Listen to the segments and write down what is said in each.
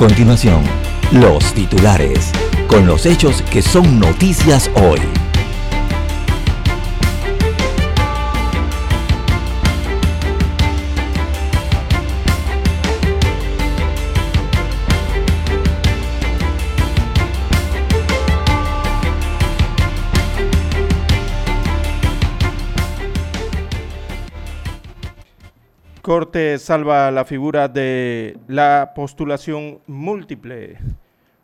Continuación, los titulares, con los hechos que son noticias hoy. Corte salva la figura de la postulación múltiple.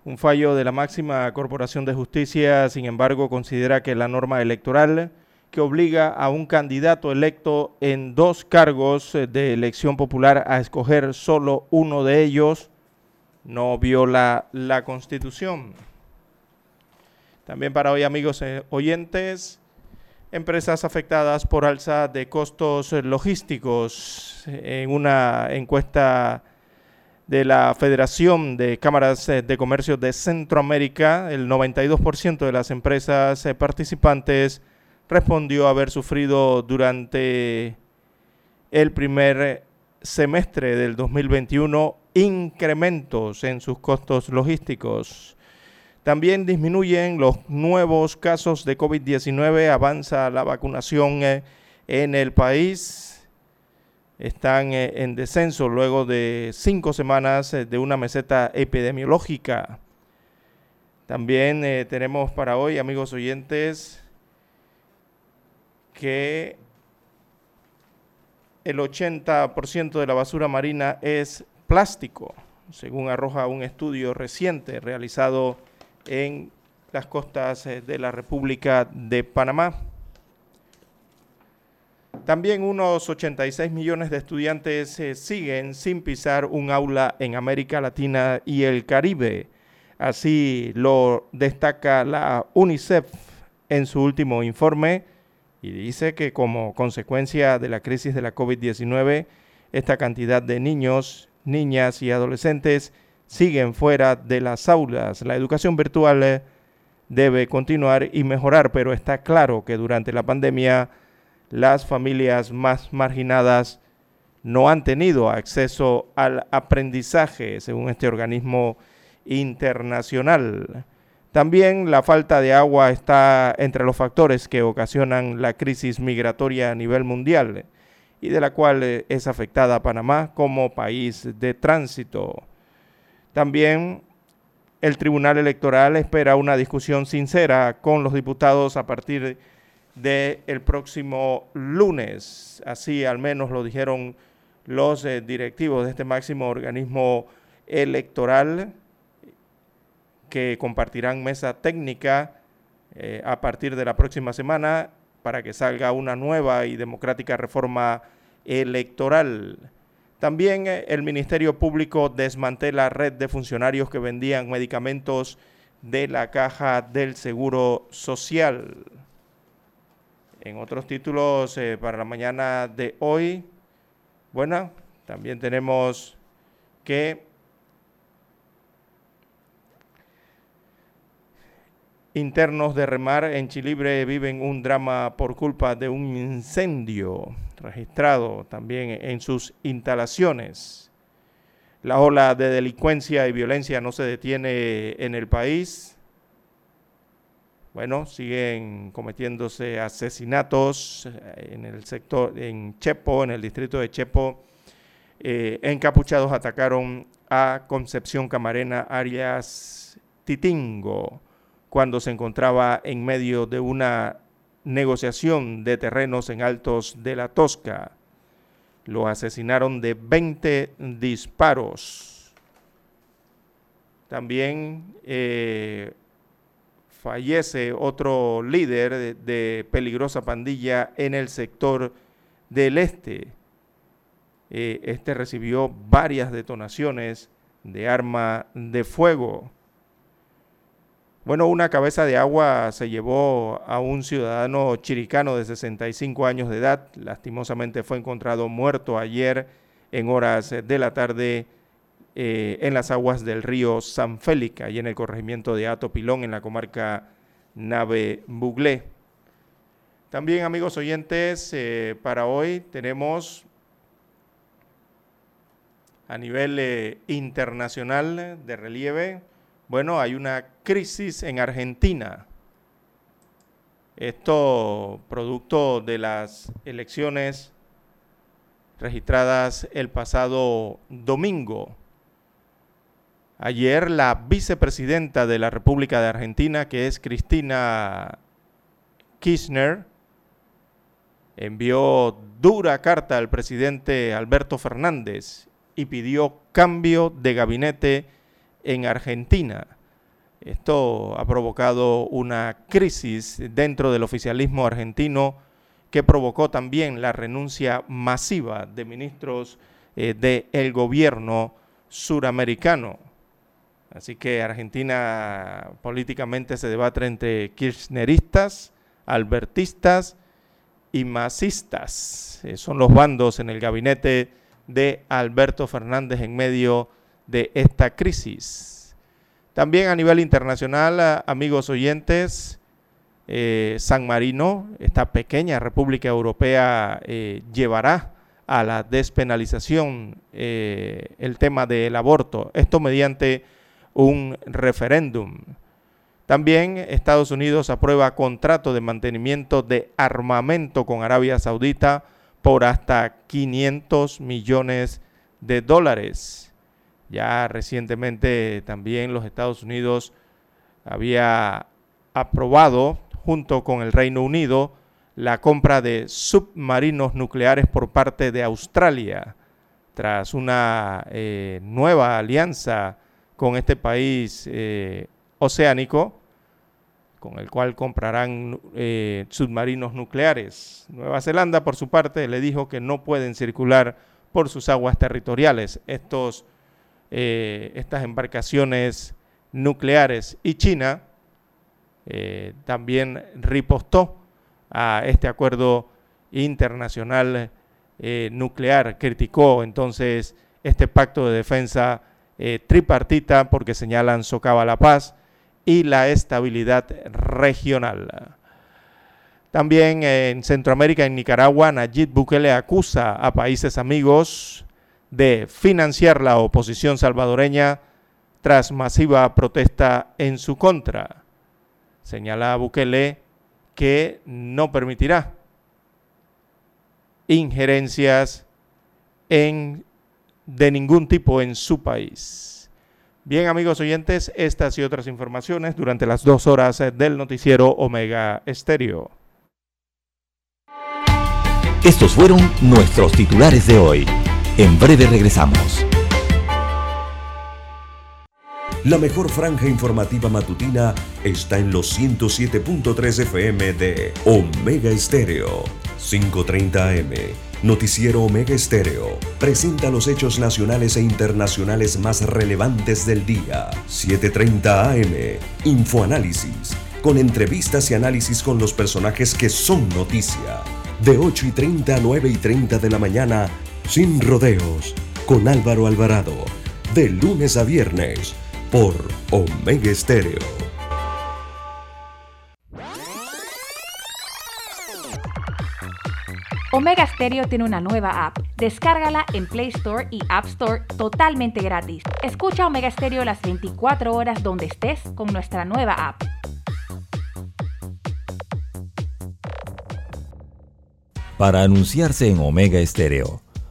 Un fallo de la máxima Corporación de Justicia, sin embargo, considera que la norma electoral que obliga a un candidato electo en dos cargos de elección popular a escoger solo uno de ellos no viola la Constitución. También para hoy, amigos eh, oyentes, empresas afectadas por alza de costos logísticos. En una encuesta de la Federación de Cámaras de Comercio de Centroamérica, el 92% de las empresas participantes respondió haber sufrido durante el primer semestre del 2021 incrementos en sus costos logísticos. También disminuyen los nuevos casos de COVID-19, avanza la vacunación eh, en el país. Están eh, en descenso luego de cinco semanas eh, de una meseta epidemiológica. También tenemos para hoy, amigos oyentes, que el 80% de la basura marina es plástico, según arroja un estudio reciente realizado en las costas eh, de la República de Panamá. También unos 86 millones de estudiantes eh, siguen sin pisar un aula en América Latina y el Caribe. Así lo destaca la UNICEF en su último informe y dice que como consecuencia de la crisis de la COVID-19, esta cantidad de niños, niñas y adolescentes siguen fuera de las aulas. La educación virtual eh, debe continuar y mejorar, pero está claro que durante la pandemia las familias más marginadas no han tenido acceso al aprendizaje, según este organismo internacional. También la falta de agua está entre los factores que ocasionan la crisis migratoria a nivel mundial y de la cual eh, es afectada Panamá como país de tránsito. También el Tribunal Electoral espera una discusión sincera con los diputados a partir del próximo lunes. Así al menos lo dijeron los eh, directivos de este máximo organismo electoral que compartirán mesa técnica eh, a partir de la próxima semana para que salga una nueva y democrática reforma electoral. También eh, el Ministerio Público desmantela red de funcionarios que vendían medicamentos de la caja del Seguro Social. En otros títulos eh, para la mañana de hoy, bueno, también tenemos que internos de Remar en Chilibre viven un drama por culpa de un incendio registrado también en sus instalaciones. La ola de delincuencia y violencia no se detiene en el país. Bueno, siguen cometiéndose asesinatos eh, en el sector, en Chepo, en el distrito de Chepo. Eh, encapuchados atacaron a Concepción Camarena, Arias Titingo, cuando se encontraba en medio de una negociación de terrenos en Altos de la Tosca. Lo asesinaron de 20 disparos. También eh, fallece otro líder de, peligrosa pandilla en el sector del este. Eh, este recibió varias detonaciones de arma de fuego. Bueno, una cabeza de agua se llevó a un ciudadano chiricano de 65 años de edad. Lastimosamente fue encontrado muerto ayer en horas de la tarde eh, en las aguas del río San Félix, y en el corregimiento de Ato Pilón, en la comarca Nave Buglé. También, amigos oyentes, eh, para hoy tenemos a nivel eh, internacional de relieve bueno, hay una crisis en Argentina. Esto producto de las elecciones registradas el pasado domingo. Ayer la vicepresidenta de la República de Argentina, que es Cristina Kirchner, envió dura carta al presidente Alberto Fernández y pidió cambio de gabinete en Argentina. Esto ha provocado una crisis dentro del oficialismo argentino que provocó también la renuncia masiva de ministros eh, del gobierno suramericano. Así que Argentina políticamente se debate entre kirchneristas, albertistas y masistas. Eh, son los bandos en el gabinete de Alberto Fernández en medio de esta crisis. También a nivel internacional, amigos oyentes, eh, San Marino, esta pequeña república europea, eh, llevará a la despenalización eh, el tema del aborto, esto mediante un referéndum. También Estados Unidos aprueba contrato de mantenimiento de armamento con Arabia Saudita por hasta 500 millones de dólares. Ya recientemente también los Estados Unidos había aprobado junto con el Reino Unido la compra de submarinos nucleares por parte de Australia, tras una eh, nueva alianza con este país eh, oceánico, con el cual comprarán eh, submarinos nucleares. Nueva Zelanda, por su parte, le dijo que no pueden circular por sus aguas territoriales estos eh, estas embarcaciones nucleares y China eh, también ripostó a este acuerdo internacional eh, nuclear, criticó entonces este pacto de defensa tripartita porque señalan socava la paz y la estabilidad regional. También en Centroamérica, en Nicaragua, Nayib Bukele acusa a países amigos de financiar la oposición salvadoreña tras masiva protesta en su contra. Señala Bukele que no permitirá injerencias en, de ningún tipo en su país. Bien, amigos oyentes, estas y otras informaciones durante las dos horas del noticiero Omega Estéreo. Estos fueron nuestros titulares de hoy. En breve regresamos. La mejor franja informativa matutina está en los 107.3 FM de Omega Estéreo. 5.30 AM. Noticiero Omega Estéreo. Presenta los hechos nacionales e internacionales más relevantes del día. 7.30 AM. Infoanálisis. Con entrevistas y análisis con los personajes que son noticia. De 8 y 30 a 9 y 30 de la mañana sin rodeos, con Álvaro Alvarado, de lunes a viernes, por Omega Estéreo. Omega Stereo tiene una nueva app. Descárgala en Play Store y App Store totalmente gratis. Escucha Omega Stereo las 24 horas donde estés con nuestra nueva app. Para anunciarse en Omega Stereo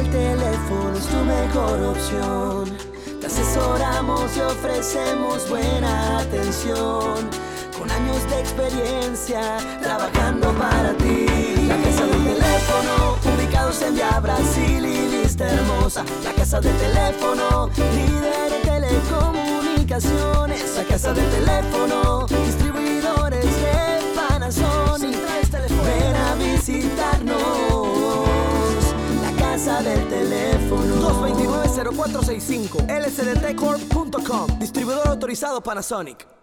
del teléfono es tu mejor opción. Te asesoramos y ofrecemos buena atención. Con años de experiencia trabajando para ti. La casa del teléfono, ubicados en Via Brasil y Vista Hermosa. La casa del teléfono, líder en telecomunicaciones. La casa del teléfono, distribuidores de Panasonic. Ven a visitarnos. Casa del teléfono. 229-0465 lsdtcorp.com Distribuidor autorizado Panasonic.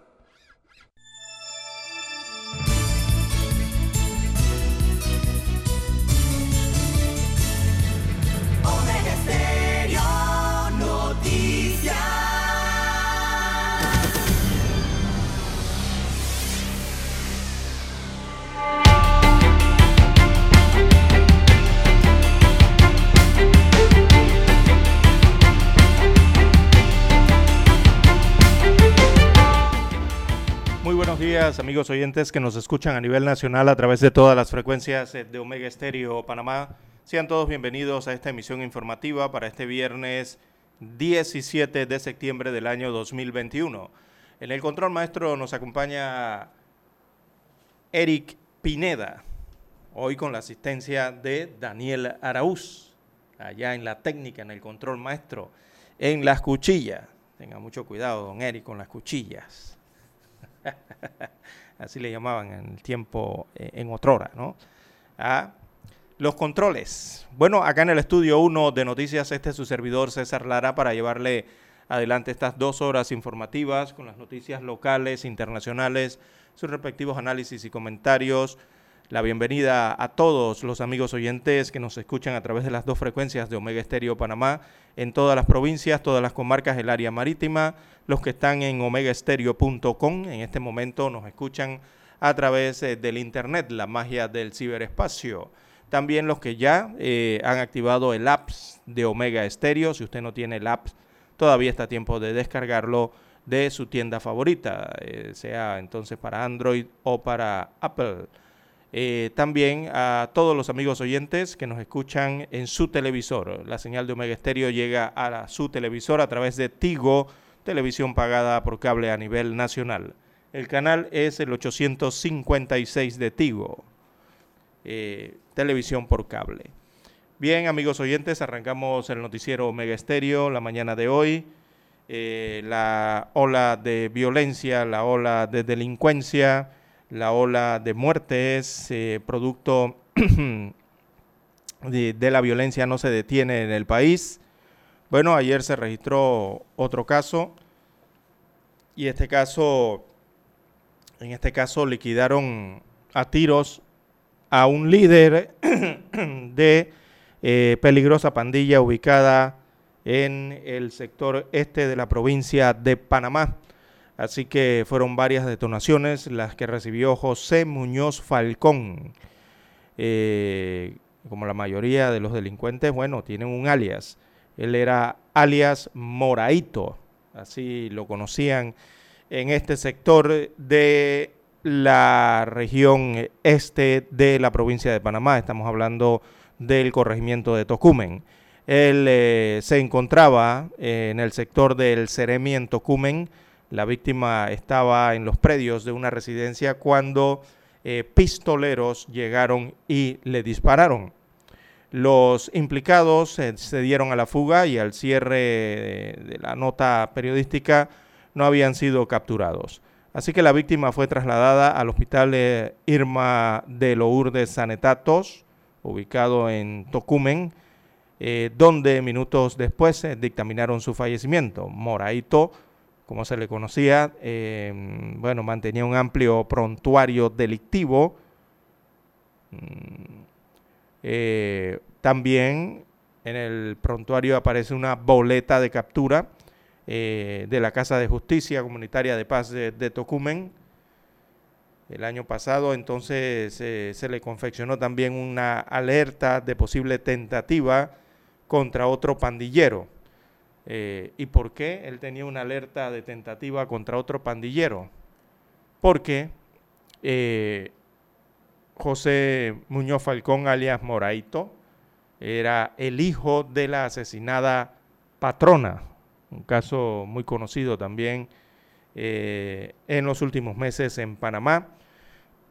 Buenos días, amigos oyentes que nos escuchan a nivel nacional a través de todas las frecuencias eh, de Omega Estéreo Panamá. Sean todos bienvenidos a esta emisión informativa para este viernes 17 de septiembre del año 2021. En el control maestro nos acompaña Eric Pineda, hoy con la asistencia de Daniel Araúz, allá en la técnica, en el control maestro, en las cuchillas. Tenga mucho cuidado, don Eric, con las cuchillas. Así le llamaban en el tiempo, eh, en otrora, ¿no? Ah, los controles. Bueno, acá en el estudio 1 de Noticias, este es su servidor César Lara para llevarle adelante estas dos horas informativas con las noticias locales, internacionales, sus respectivos análisis y comentarios. La bienvenida a todos los amigos oyentes que nos escuchan a través de las dos frecuencias de Omega Estéreo Panamá en todas las provincias, todas las comarcas del área marítima, los que están en omegaestereo.com en este momento nos escuchan a través eh, del internet, la magia del ciberespacio. También los que ya eh, han activado el app de Omega Estéreo, si usted no tiene el app, todavía está a tiempo de descargarlo de su tienda favorita, eh, sea entonces para Android o para Apple. Eh, también a todos los amigos oyentes que nos escuchan en su televisor. La señal de Omega Estéreo llega a la- su televisor a través de Tigo, televisión pagada por cable a nivel nacional. El canal es el 856 de Tigo, eh, televisión por cable. Bien, amigos oyentes, arrancamos el noticiero Omega Estéreo la mañana de hoy. Eh, la ola de violencia, la ola de delincuencia, la ola de muertes, eh, producto de, la violencia no se detiene en el país. Bueno, ayer se registró otro caso y este caso, en este caso liquidaron a tiros a un líder de eh, peligrosa pandilla ubicada en el sector este de la provincia de Panamá. Así que fueron varias detonaciones las que recibió José Muñoz Falcón. Eh, como la mayoría de los delincuentes, bueno, tienen un alias. Él era alias Moraito, así lo conocían en este sector de la región este de la provincia de Panamá. Estamos hablando del corregimiento de Tocumen. Él eh, se encontraba eh, en el sector del Ceremi en Tocumen. La víctima estaba en los predios de una residencia cuando eh, pistoleros llegaron y le dispararon. Los implicados eh, se dieron a la fuga y al cierre de, la nota periodística no habían sido capturados. Así que la víctima fue trasladada al hospital Irma de Lourdes Sanetatos, ubicado en Tocumen, eh, donde minutos después dictaminaron su fallecimiento. Moraito, como se le conocía, eh, bueno, mantenía un amplio prontuario delictivo. Mm, eh, también en el prontuario aparece una boleta de captura eh, de la Casa de Justicia Comunitaria de Paz de, de Tocumen. El año pasado entonces eh, se le confeccionó también una alerta de posible tentativa contra otro pandillero. Eh, ¿Y por qué él tenía una alerta de tentativa contra otro pandillero? Porque eh, José Muñoz Falcón, alias Moraito, era el hijo de la asesinada patrona un caso muy conocido también eh, en los últimos meses en Panamá.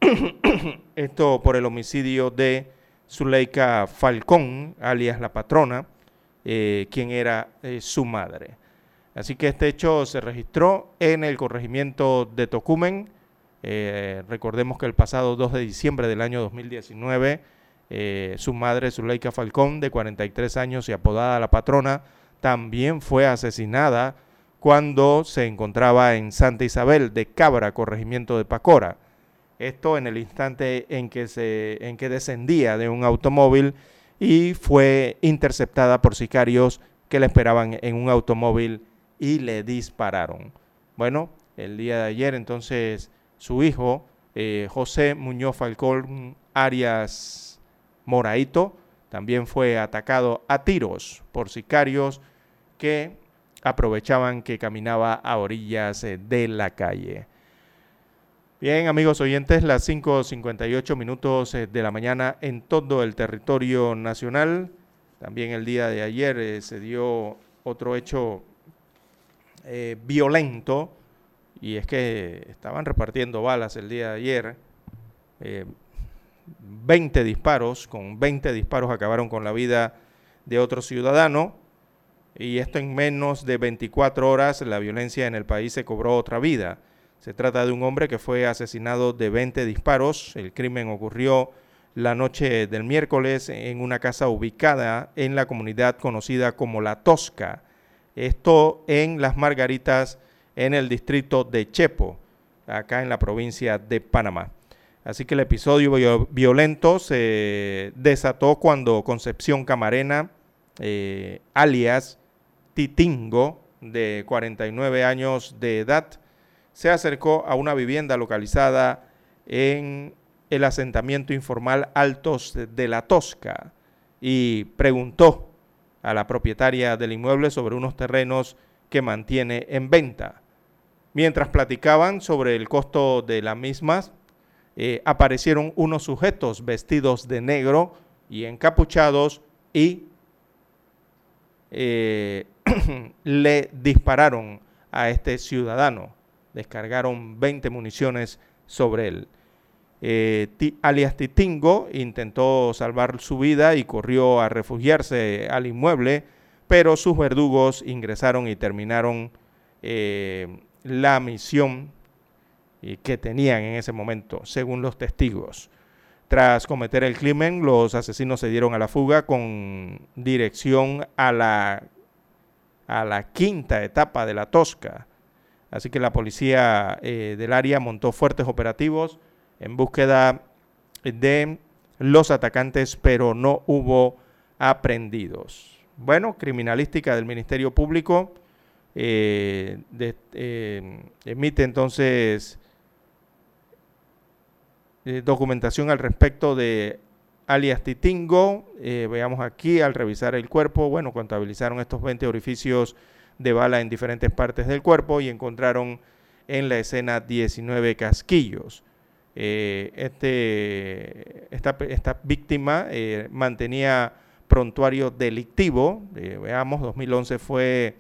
Esto por el homicidio de Zuleika Falcón, alias la patrona, eh, quien era eh, su madre. Así que este hecho se registró en el corregimiento de Tocumen. recordemos que el pasado 2 de diciembre del año 2019, su madre, Zuleika Falcón, de 43 años y apodada la patrona, también fue asesinada cuando se encontraba en Santa Isabel de Cabra, corregimiento de Pacora. Esto en el instante en que, se, en que descendía de un automóvil y fue interceptada por sicarios que la esperaban en un automóvil y le dispararon. Bueno, el día de ayer entonces su hijo, eh, José Muñoz Falcón Arias Moraito, también fue atacado a tiros por sicarios que aprovechaban que caminaba a orillas eh, de la calle. Bien, amigos oyentes, las 5.58 minutos eh, de la mañana en todo el territorio nacional. También el día de ayer eh, se dio otro hecho violento y es que estaban repartiendo balas el día de ayer. 20 disparos, con 20 disparos acabaron con la vida de otro ciudadano y esto en menos de 24 horas la violencia en el país se cobró otra vida. Se trata de un hombre que fue asesinado de 20 disparos. El crimen ocurrió la noche del miércoles en una casa ubicada en la comunidad conocida como La Tosca. Esto en Las Margaritas, en el distrito de Chepo, acá en la provincia de Panamá. Así que el episodio violento se desató cuando Concepción Camarena, eh, alias Titingo, de 49 años de edad, se acercó a una vivienda localizada en el asentamiento informal Altos de la Tosca y preguntó a la propietaria del inmueble sobre unos terrenos que mantiene en venta. Mientras platicaban sobre el costo de las mismas, eh, aparecieron unos sujetos vestidos de negro y encapuchados y eh, le dispararon a este ciudadano. Descargaron 20 municiones sobre él. Eh, alias Titingo intentó salvar su vida y corrió a refugiarse al inmueble, pero sus verdugos ingresaron y terminaron eh, la misión que tenían en ese momento, según los testigos. Tras cometer el crimen, los asesinos se dieron a la fuga con dirección a la, a la quinta etapa de la Tosca. Así que la policía eh, del área montó fuertes operativos en búsqueda de los atacantes, pero no hubo aprendidos. Bueno, criminalística del Ministerio Público eh, eh, emite entonces documentación al respecto de alias Titingo. Veamos aquí, al revisar el cuerpo, bueno, contabilizaron estos 20 orificios de bala en diferentes partes del cuerpo y encontraron en la escena 19 casquillos. Eh, este, esta, esta víctima mantenía prontuario delictivo, veamos, 2011 fue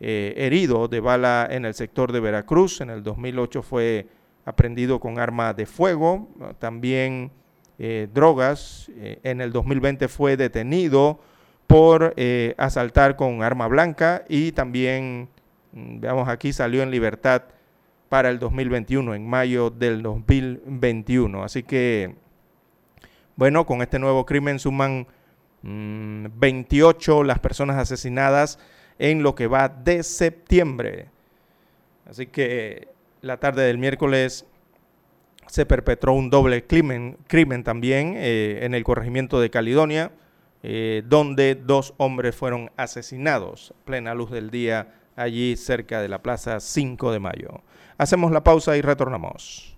herido de bala en el sector de Veracruz, en el 2008 fue aprendido con arma de fuego, también eh, drogas. Eh, en el 2020 fue detenido por eh, asaltar con arma blanca y también, mm, veamos aquí, salió en libertad para el 2021, en mayo del 2021. Así que, bueno, con este nuevo crimen suman 28 mm, las personas asesinadas en lo que va de septiembre. Así que la tarde del miércoles se perpetró un doble crimen, crimen también eh, en el corregimiento de Caledonia, eh, donde dos hombres fueron asesinados plena luz del día allí cerca de la Plaza 5 de Mayo. Hacemos la pausa y retornamos.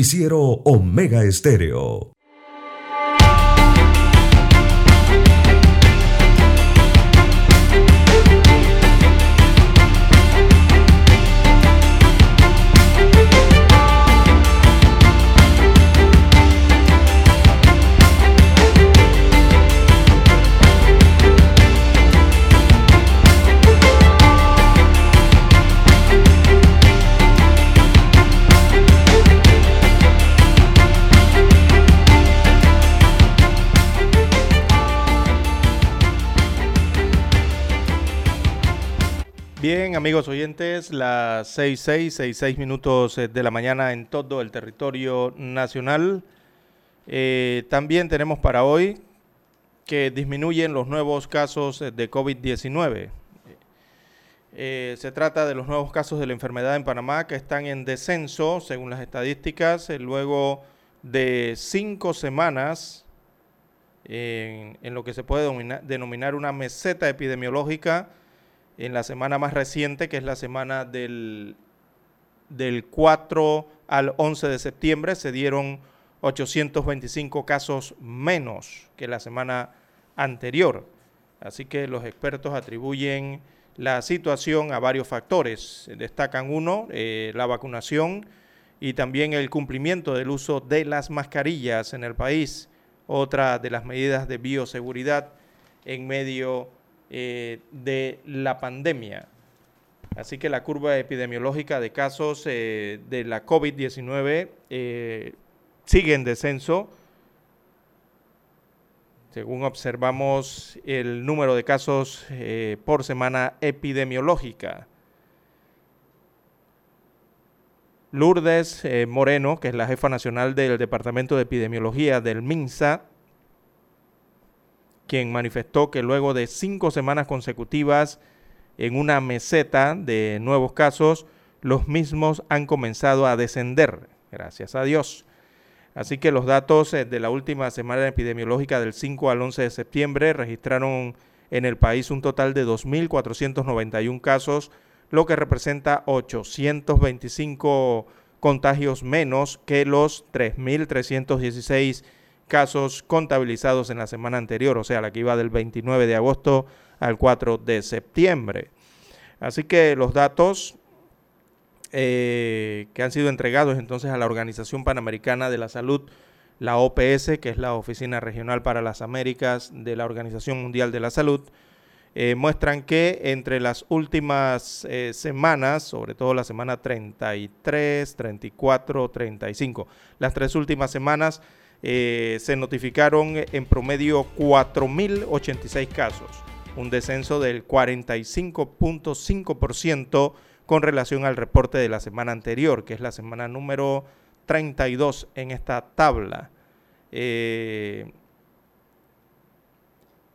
Noticiero Omega Estéreo. Amigos oyentes, las 6, 6, minutos eh, de la mañana en todo el territorio nacional. Eh, también tenemos para hoy que disminuyen los nuevos casos eh, de COVID-19. se trata de los nuevos casos de la enfermedad en Panamá que están en descenso, según las estadísticas, luego de cinco semanas en, lo que se puede denominar una meseta epidemiológica en la semana más reciente, que es la semana del, del 4 al 11 de septiembre, se dieron 825 casos menos que la semana anterior. Así que los expertos atribuyen la situación a varios factores. Destacan uno, eh, la vacunación y también el cumplimiento del uso de las mascarillas en el país, otra de las medidas de bioseguridad en medio eh, de la pandemia. Así que la curva epidemiológica de casos eh, de la COVID-19 eh, sigue en descenso. Según observamos el número de casos por semana epidemiológica. Lourdes Moreno, que es la jefa nacional del Departamento de Epidemiología del MINSA, quien manifestó que luego de cinco semanas consecutivas en una meseta de nuevos casos, los mismos han comenzado a descender, gracias a Dios. Así que los datos eh, de la última semana epidemiológica del 5 al 11 de septiembre registraron en el país un total de 2.491 casos, lo que representa 825 contagios menos que los 3.316 casos contabilizados en la semana anterior, o sea, la que iba del 29 de agosto al 4 de septiembre. Así que los datos eh, que han sido entregados entonces a la Organización Panamericana de la Salud, la OPS, que es la Oficina Regional para las Américas de la Organización Mundial de la Salud, eh, muestran que entre las últimas eh, semanas, sobre todo la semana 33, 34, 35, las tres últimas semanas, eh, se notificaron en promedio 4.086 casos. un descenso del 45.5% con relación al reporte de la semana anterior, que es la semana número 32 en esta tabla. Eh,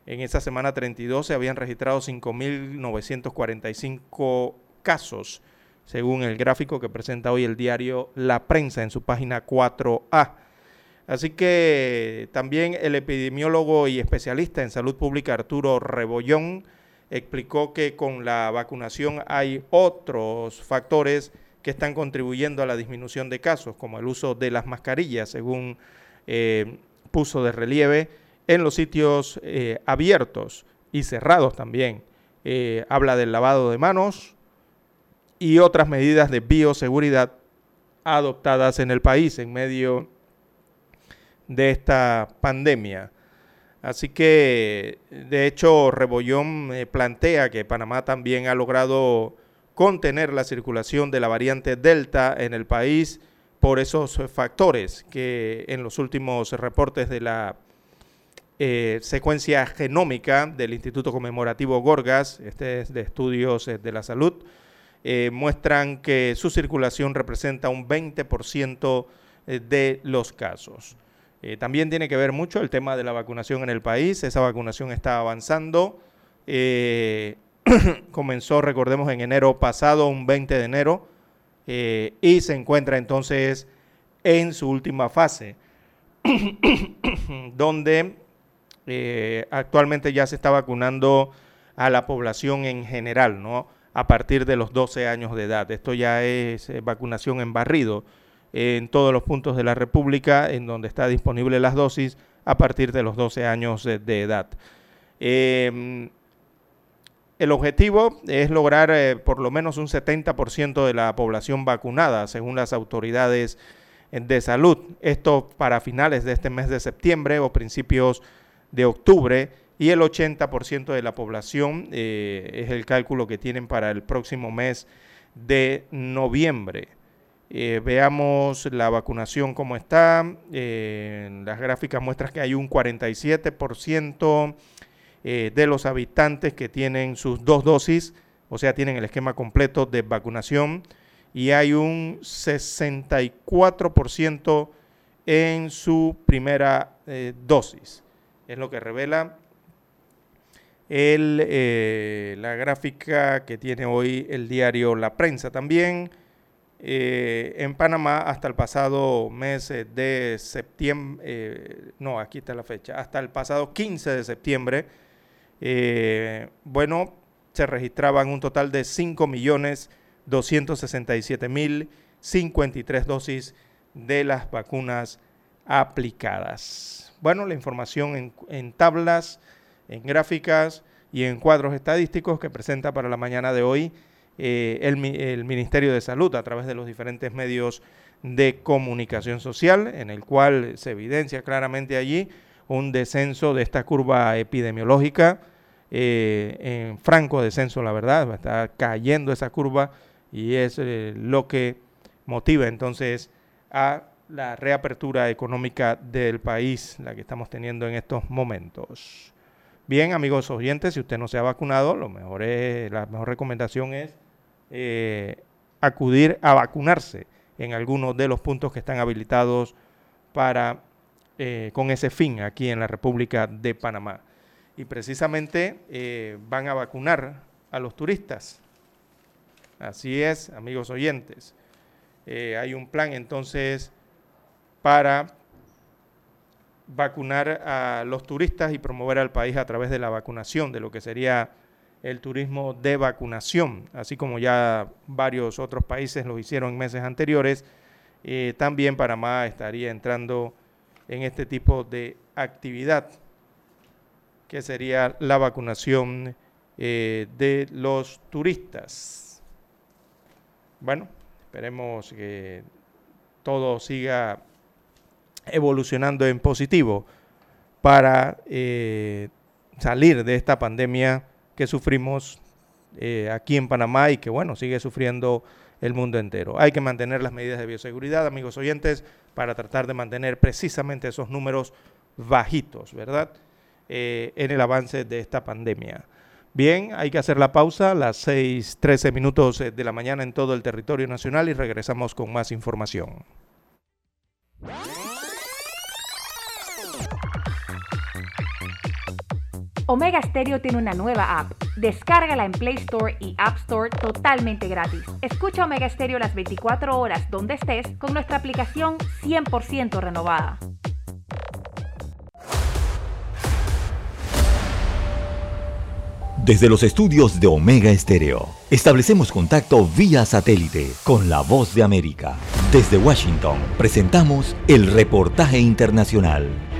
en esa semana 32 se habían registrado 5.945 casos, según el gráfico que presenta hoy el diario La Prensa en su página 4A. Así que también el epidemiólogo y especialista en salud pública Arturo Rebollón explicó que con la vacunación hay otros factores que están contribuyendo a la disminución de casos, como el uso de las mascarillas, según eh, puso de relieve en los sitios eh, abiertos y cerrados también. Eh, habla del lavado de manos y otras medidas de bioseguridad adoptadas en el país en medio de esta pandemia. Así que, de hecho, Rebollón eh, plantea que Panamá también ha logrado contener la circulación de la variante Delta en el país por esos factores que en los últimos reportes de la eh, secuencia genómica del Instituto Conmemorativo Gorgas, este es de estudios eh, de la salud, muestran que su circulación representa un 20% de los casos. Eh, también tiene que ver mucho el tema de la vacunación en el país. Esa vacunación está avanzando. Eh, comenzó, recordemos, en enero pasado, un 20 de enero, eh, y se encuentra entonces en su última fase, donde actualmente ya se está vacunando a la población en general, ¿no? A partir de los 12 años de edad. Esto ya es vacunación en barrido en todos los puntos de la República en donde está disponible las dosis a partir de los 12 años de, edad. Em, el objetivo es lograr eh, por lo menos un 70% de la población vacunada, según las autoridades de salud. Esto para finales de este mes de septiembre o principios de octubre. Y el 80% de la población eh, es el cálculo que tienen para el próximo mes de noviembre. Eh, veamos la vacunación cómo está. Eh, las gráficas muestran que hay un 47% eh, de los habitantes que tienen sus dos dosis, o sea, tienen el esquema completo de vacunación, y hay un 64% en su primera dosis. Es lo que revela el, la gráfica que tiene hoy el diario La Prensa también. Eh, en Panamá hasta el pasado mes eh, de septiembre, eh, no, aquí está la fecha, hasta el pasado 15 de septiembre, bueno, se registraban un total de 5.267.053 dosis de las vacunas aplicadas. Bueno, la información en, en tablas, en gráficas y en cuadros estadísticos que presenta para la mañana de hoy eh, el, Ministerio de Salud a través de los diferentes medios de comunicación social, en el cual se evidencia claramente allí un descenso de esta curva epidemiológica, eh, en franco descenso, la verdad, está cayendo esa curva y es eh, lo que motiva entonces a la reapertura económica del país, la que estamos teniendo en estos momentos. Bien, amigos oyentes, si usted no se ha vacunado, lo mejor es, la mejor recomendación es eh, acudir a vacunarse en algunos de los puntos que están habilitados para eh, con ese fin aquí en la República de Panamá. Y precisamente eh, van a vacunar a los turistas. Así es, amigos oyentes. hay un plan entonces para vacunar a los turistas y promover al país a través de la vacunación, de lo que sería el turismo de vacunación, así como ya varios otros países lo hicieron en meses anteriores. Eh, también Panamá estaría entrando en este tipo de actividad, que sería la vacunación eh, de los turistas. Bueno, esperemos que todo siga evolucionando en positivo para eh, salir de esta pandemia que sufrimos eh, aquí en Panamá y que, bueno, sigue sufriendo el mundo entero. Hay que mantener las medidas de bioseguridad, amigos oyentes, para tratar de mantener precisamente esos números bajitos, ¿verdad? Eh, en el avance de esta pandemia. Bien, hay que hacer la pausa, las 6:13 minutos de la mañana en todo el territorio nacional y regresamos con más información. Omega Stereo tiene una nueva app. Descárgala en Play Store y App Store totalmente gratis. Escucha Omega Stereo las 24 horas donde estés con nuestra aplicación 100% renovada. Desde los estudios de Omega Estéreo, establecemos contacto vía satélite con la voz de América. Desde Washington, presentamos el reportaje internacional.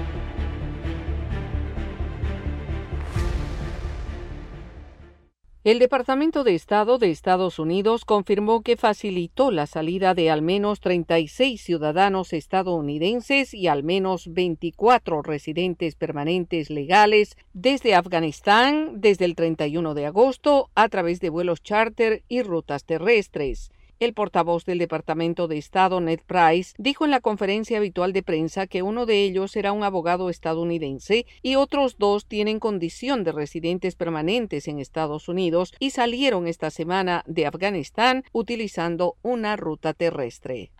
El Departamento de Estado de Estados Unidos confirmó que facilitó la salida de al menos 36 ciudadanos estadounidenses y al menos 24 residentes permanentes legales desde Afganistán desde el 31 de agosto a través de vuelos charter y rutas terrestres. El portavoz del Departamento de Estado, Ned Price, dijo en la conferencia habitual de prensa que uno de ellos era un abogado estadounidense y otros dos tienen condición de residentes permanentes en Estados Unidos y salieron esta semana de Afganistán utilizando una ruta terrestre.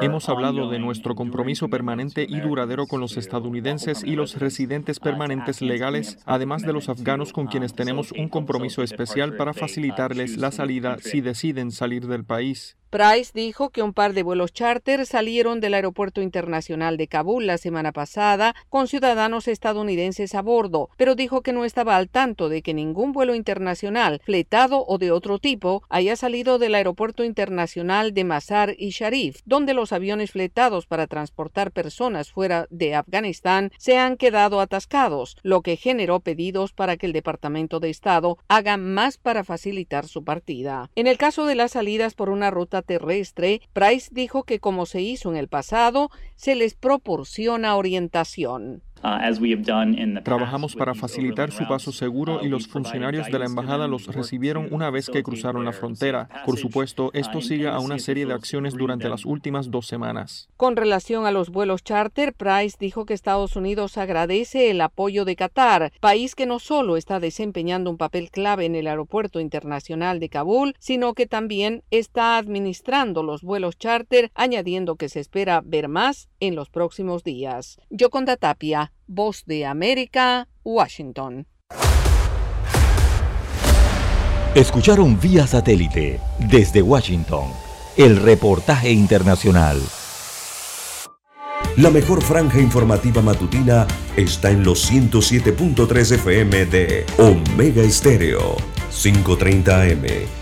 Hemos hablado de nuestro compromiso permanente y duradero con los estadounidenses y los residentes permanentes legales, además de los afganos con quienes tenemos un compromiso especial para facilitarles la salida si deciden salir salir del país. Price dijo que un par de vuelos charter salieron del Aeropuerto Internacional de Kabul la semana pasada con ciudadanos estadounidenses a bordo, pero dijo que no estaba al tanto de que ningún vuelo internacional, fletado o de otro tipo, haya salido del Aeropuerto Internacional de Mazar y Sharif, donde los aviones fletados para transportar personas fuera de Afganistán se han quedado atascados, lo que generó pedidos para que el Departamento de Estado haga más para facilitar su partida. En el caso de las salidas por una ruta terrestre, Price dijo que como se hizo en el pasado, se les proporciona orientación. Uh, Trabajamos para facilitar su paso seguro uh, y los funcionarios de la embajada los recibieron una vez que cruzaron la frontera. Por supuesto, uh, esto sigue a una serie de acciones durante las últimas dos semanas. Con relación a los vuelos charter, Price dijo que Estados Unidos agradece el apoyo de Qatar, país que no solo está desempeñando un papel clave en el aeropuerto internacional de Kabul, sino que también está administrando los vuelos charter, añadiendo que se espera ver más en los próximos días. Yoconda Tapia, Voz de América, Washington. Escucharon vía satélite desde Washington el reportaje internacional. La mejor franja informativa matutina está en los 107.3 FM de Omega Estéreo, 530 AM.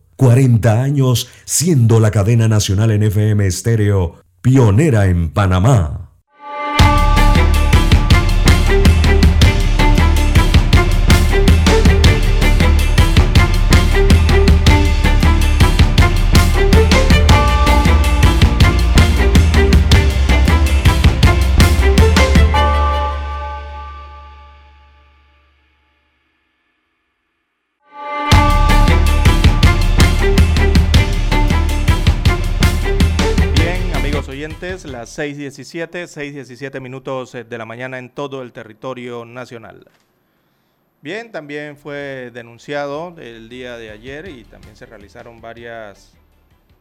40 años siendo la cadena nacional en FM estéreo pionera en Panamá. Las 6.17, 6.17 minutos eh, de la mañana en todo el territorio nacional. Bien, también fue denunciado el día de ayer y también se realizaron varias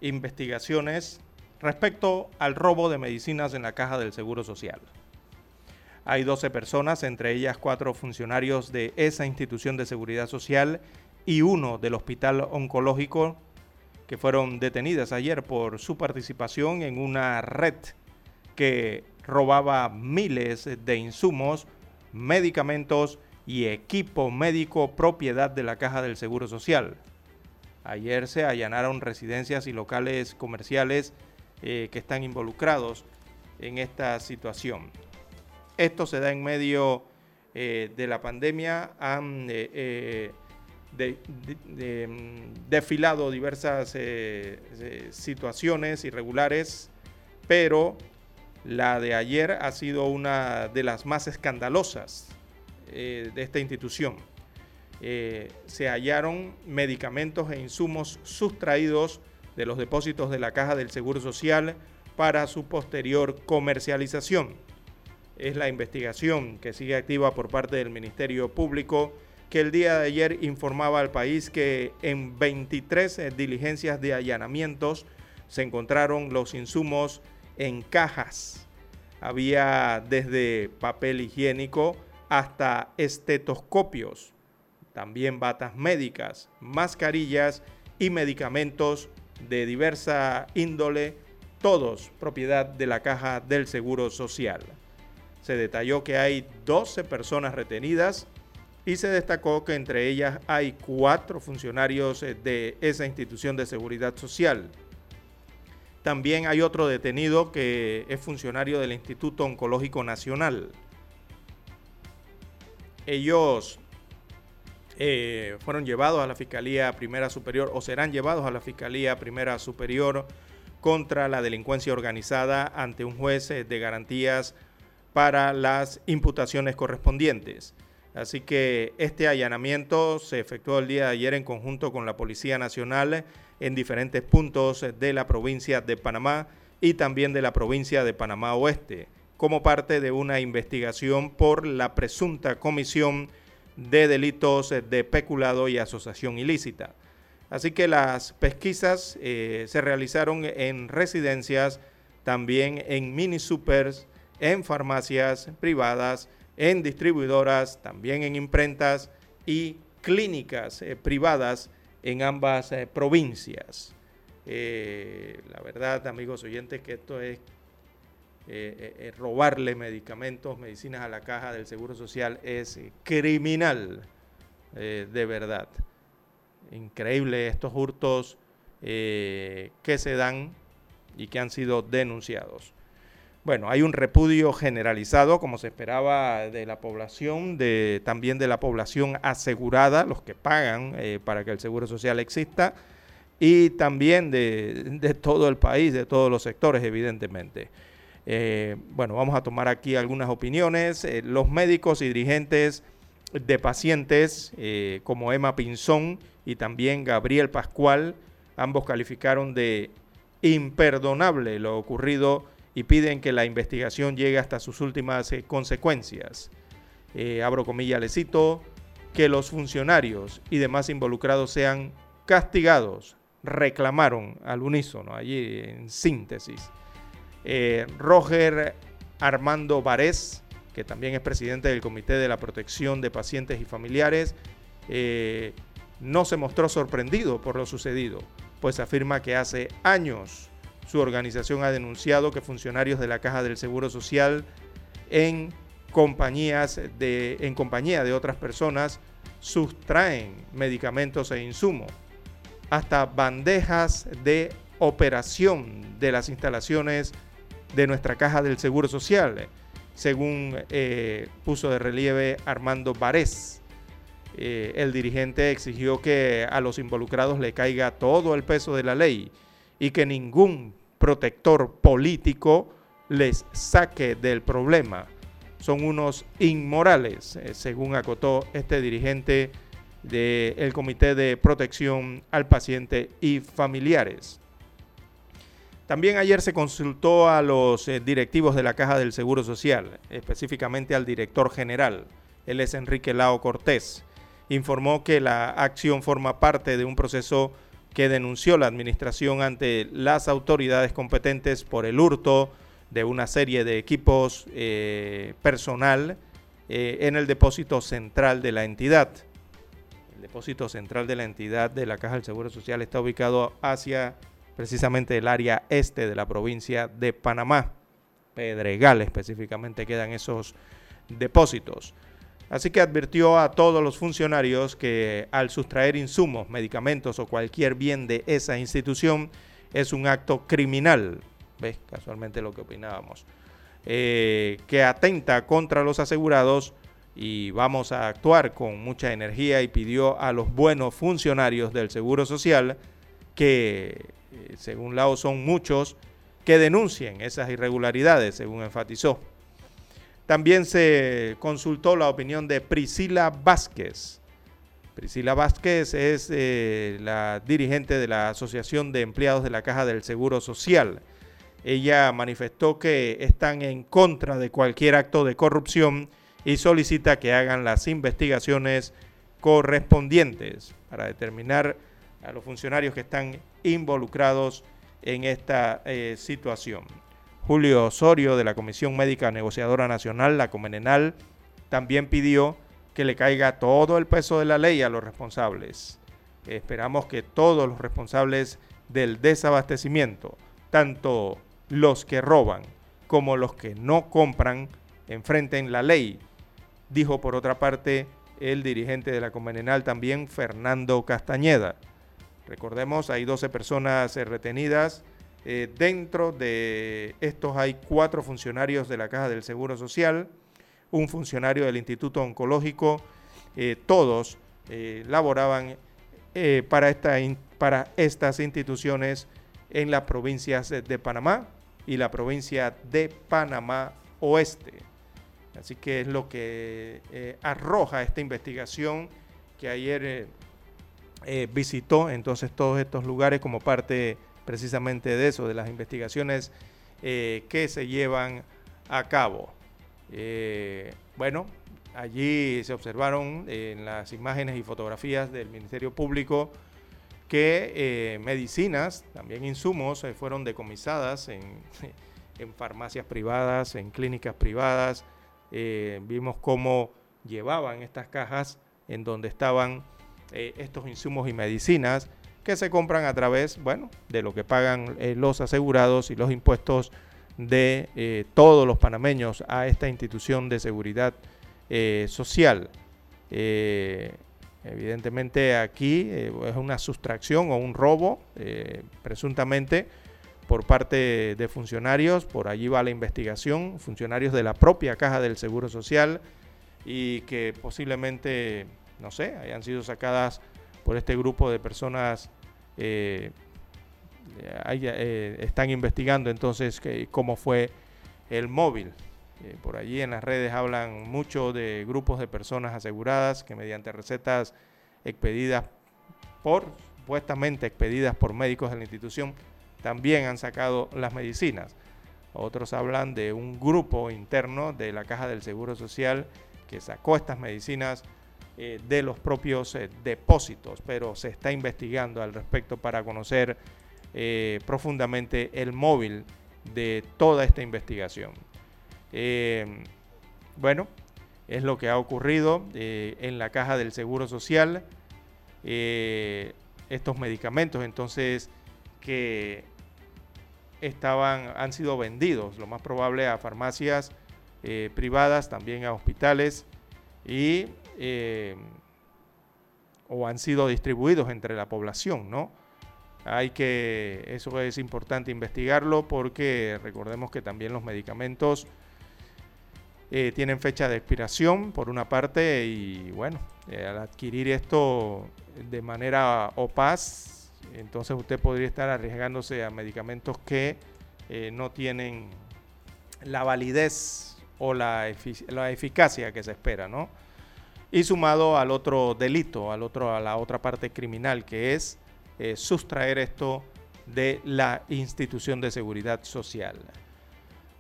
investigaciones respecto al robo de medicinas en la caja del Seguro Social. Hay 12 personas, entre ellas cuatro funcionarios de esa institución de seguridad social y uno del Hospital Oncológico que fueron detenidas ayer por su participación en una red que robaba miles de insumos, medicamentos y equipo médico propiedad de la Caja del Seguro Social. Ayer se allanaron residencias y locales comerciales eh, que están involucrados en esta situación. Esto se da en medio eh, de la pandemia. Han eh, mm, desfilado diversas situaciones irregulares, pero la de ayer ha sido una de las más escandalosas de esta institución. se hallaron medicamentos e insumos sustraídos de los depósitos de la Caja del Seguro Social para su posterior comercialización. Es la investigación que sigue activa por parte del Ministerio Público que el día de ayer informaba al país que en 23 eh, diligencias de allanamientos se encontraron los insumos en cajas. Había desde papel higiénico hasta estetoscopios, también batas médicas, mascarillas y medicamentos de diversa índole todos propiedad de la Caja del Seguro Social. Se detalló que hay 12 personas retenidas y se destacó que entre ellas hay cuatro funcionarios eh, de esa institución de seguridad social. También hay otro detenido que es funcionario del Instituto Oncológico Nacional. Ellos eh, fueron llevados a la Fiscalía Primera Superior o serán llevados a la Fiscalía Primera Superior contra la delincuencia organizada ante un juez eh, de garantías para las imputaciones correspondientes. Así que este allanamiento se efectuó el día de ayer en conjunto con la Policía Nacional en diferentes puntos de la provincia de Panamá y también de la provincia de Panamá Oeste, como parte de una investigación por la presunta comisión de delitos de peculado y asociación ilícita. Así que las pesquisas eh, se realizaron en residencias, también en mini supers, en farmacias privadas, en distribuidoras, también en imprentas y clínicas eh, privadas en ambas eh, provincias. la verdad, amigos oyentes, que esto es robarle medicamentos, medicinas a la caja del Seguro Social es criminal, de verdad. Increíble estos hurtos eh, que se dan y que han sido denunciados. Bueno, hay un repudio generalizado, como se esperaba, de la población, de, también de la población asegurada, los que pagan eh, para que el Seguro Social exista, y también de, todo el país, de todos los sectores, evidentemente. Eh, bueno, vamos a tomar aquí algunas opiniones. los médicos y dirigentes de pacientes como Emma Pinzón y también Gabriel Pascual. Ambos calificaron de imperdonable lo ocurrido y piden que la investigación llegue hasta sus últimas eh, consecuencias. Eh, abro comillas, le cito, que los funcionarios y demás involucrados sean castigados, reclamaron al unísono, allí en síntesis. Eh, Roger Armando Varés, que también es presidente del Comité de la Protección de Pacientes y Familiares, no se mostró sorprendido por lo sucedido, pues afirma que hace años su organización ha denunciado que funcionarios de la Caja del Seguro Social en compañías de en compañía de otras personas sustraen medicamentos e insumos, hasta bandejas de operación de las instalaciones de nuestra Caja del Seguro Social, según eh, puso de relieve Armando Varés. Eh, el dirigente exigió que a los involucrados le caiga todo el peso de la ley y que ningún protector político les saque del problema. Son unos inmorales, eh, según acotó este dirigente del Comité de Protección al Paciente y Familiares. También ayer se consultó a los eh, directivos de la Caja del Seguro Social, específicamente al director general. Él es Enrique Lao Cortés informó que la acción forma parte de un proceso que denunció la administración ante las autoridades competentes por el hurto de una serie de equipos eh, personal eh, en el depósito central de la entidad. El depósito central de la entidad de la Caja del Seguro Social está ubicado hacia precisamente el área este de la provincia de Panamá. Pedregal específicamente quedan esos depósitos. Así que advirtió a todos los funcionarios que al sustraer insumos, medicamentos o cualquier bien de esa institución es un acto criminal. ¿Ves? Casualmente lo que opinábamos. Eh, que atenta contra los asegurados y vamos a actuar con mucha energía y pidió a los buenos funcionarios del Seguro Social que, eh, según Lao, son muchos, que denuncien esas irregularidades, según enfatizó. También se consultó la opinión de Priscila Vázquez. Priscila Vázquez es eh, la dirigente de la Asociación de Empleados de la Caja del Seguro Social. Ella manifestó que están en contra de cualquier acto de corrupción y solicita que hagan las investigaciones correspondientes para determinar a los funcionarios que están involucrados en esta eh, situación. Julio Osorio de la Comisión Médica Negociadora Nacional, la Comenenal, también pidió que le caiga todo el peso de la ley a los responsables. Esperamos que todos los responsables del desabastecimiento, tanto los que roban como los que no compran, enfrenten la ley dijo por otra parte el dirigente de la Comenenal también, Fernando Castañeda. Recordemos, hay 12 personas retenidas. Eh, dentro de estos hay cuatro funcionarios de la Caja del Seguro Social, un funcionario del Instituto Oncológico. Eh, todos laboraban para, para estas instituciones en las provincias de Panamá y la provincia de Panamá Oeste. Así que es lo que eh, arroja esta investigación que ayer eh, eh, visitó entonces todos estos lugares como parte precisamente de eso, de las investigaciones que se llevan a cabo. bueno, allí se observaron en las imágenes y fotografías del Ministerio Público que medicinas, también insumos, fueron decomisadas en, farmacias privadas, en clínicas privadas, eh, vimos cómo llevaban estas cajas en donde estaban eh, estos insumos y medicinas que se compran a través, bueno, de lo que pagan eh, los asegurados y los impuestos de todos los panameños a esta institución de seguridad social. evidentemente aquí es una sustracción o un robo, presuntamente, por parte de funcionarios, por allí va la investigación, funcionarios de la propia Caja del Seguro Social y que posiblemente, no sé, hayan sido sacadas por este grupo de personas. Eh, eh, están investigando entonces cómo fue el móvil. Eh, por allí en las redes hablan mucho de grupos de personas aseguradas que mediante recetas expedidas por, supuestamente expedidas por médicos de la institución, también han sacado las medicinas. Otros hablan de un grupo interno de la Caja del Seguro Social que sacó estas medicinas eh, de los propios eh, depósitos, pero se está investigando al respecto para conocer eh, profundamente el móvil de toda esta investigación. bueno, es lo que ha ocurrido en la Caja del Seguro Social. estos medicamentos entonces que estaban, han sido vendidos, lo más probable a farmacias privadas, también a hospitales y eh, o han sido distribuidos entre la población, ¿no? Hay que, eso es importante investigarlo porque recordemos que también los medicamentos eh, tienen fecha de expiración por una parte y bueno, al adquirir esto de manera opaz entonces usted podría estar arriesgándose a medicamentos que eh, no tienen la validez o la, eficacia que se espera, ¿no? Y sumado al otro delito, al otro, a la otra parte criminal, que es eh, sustraer esto de la institución de seguridad social.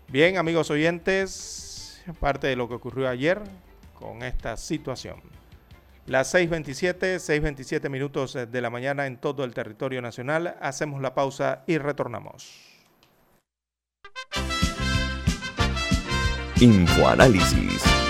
Bien, amigos oyentes, parte de lo que ocurrió ayer con esta situación. Las 6.27, 6.27 minutos de la mañana en todo el territorio nacional. Hacemos la pausa y retornamos. Infoanálisis.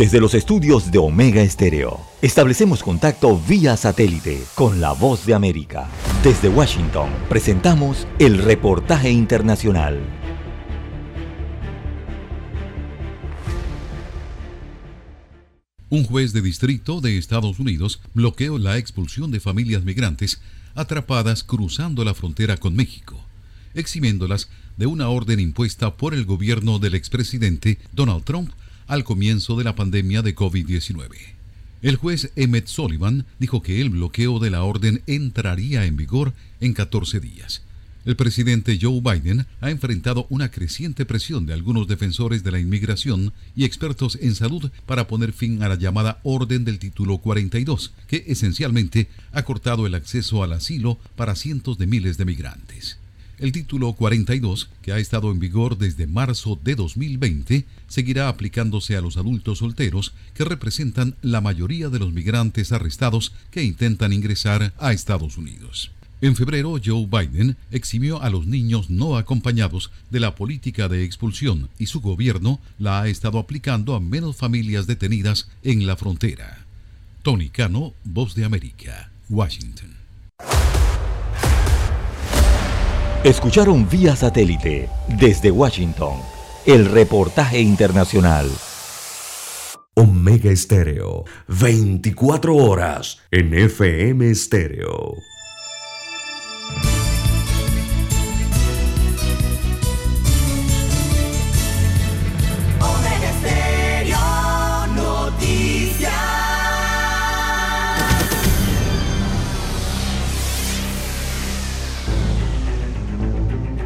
Desde los estudios de Omega Estéreo, establecemos contacto vía satélite con la voz de América. Desde Washington, presentamos el reportaje internacional. Un juez de distrito de Estados Unidos bloqueó la expulsión de familias migrantes atrapadas cruzando la frontera con México, eximiéndolas de una orden impuesta por el gobierno del expresidente Donald Trump al comienzo de la pandemia de COVID-19. El juez Emmett Sullivan dijo que el bloqueo de la orden entraría en vigor en 14 días. El presidente Joe Biden ha enfrentado una creciente presión de algunos defensores de la inmigración y expertos en salud para poner fin a la llamada Orden del Título 42, que esencialmente ha cortado el acceso al asilo para cientos de miles de migrantes. El título 42, que ha estado en vigor desde marzo de 2020, seguirá aplicándose a los adultos solteros que representan la mayoría de los migrantes arrestados que intentan ingresar a Estados Unidos. En febrero, Joe Biden eximió a los niños no acompañados de la política de expulsión y su gobierno la ha estado aplicando a menos familias detenidas en la frontera. Tony Cano, Voz de América, Washington. Escucharon vía satélite desde Washington el reportaje internacional. Omega Estéreo, 24 horas en FM Estéreo.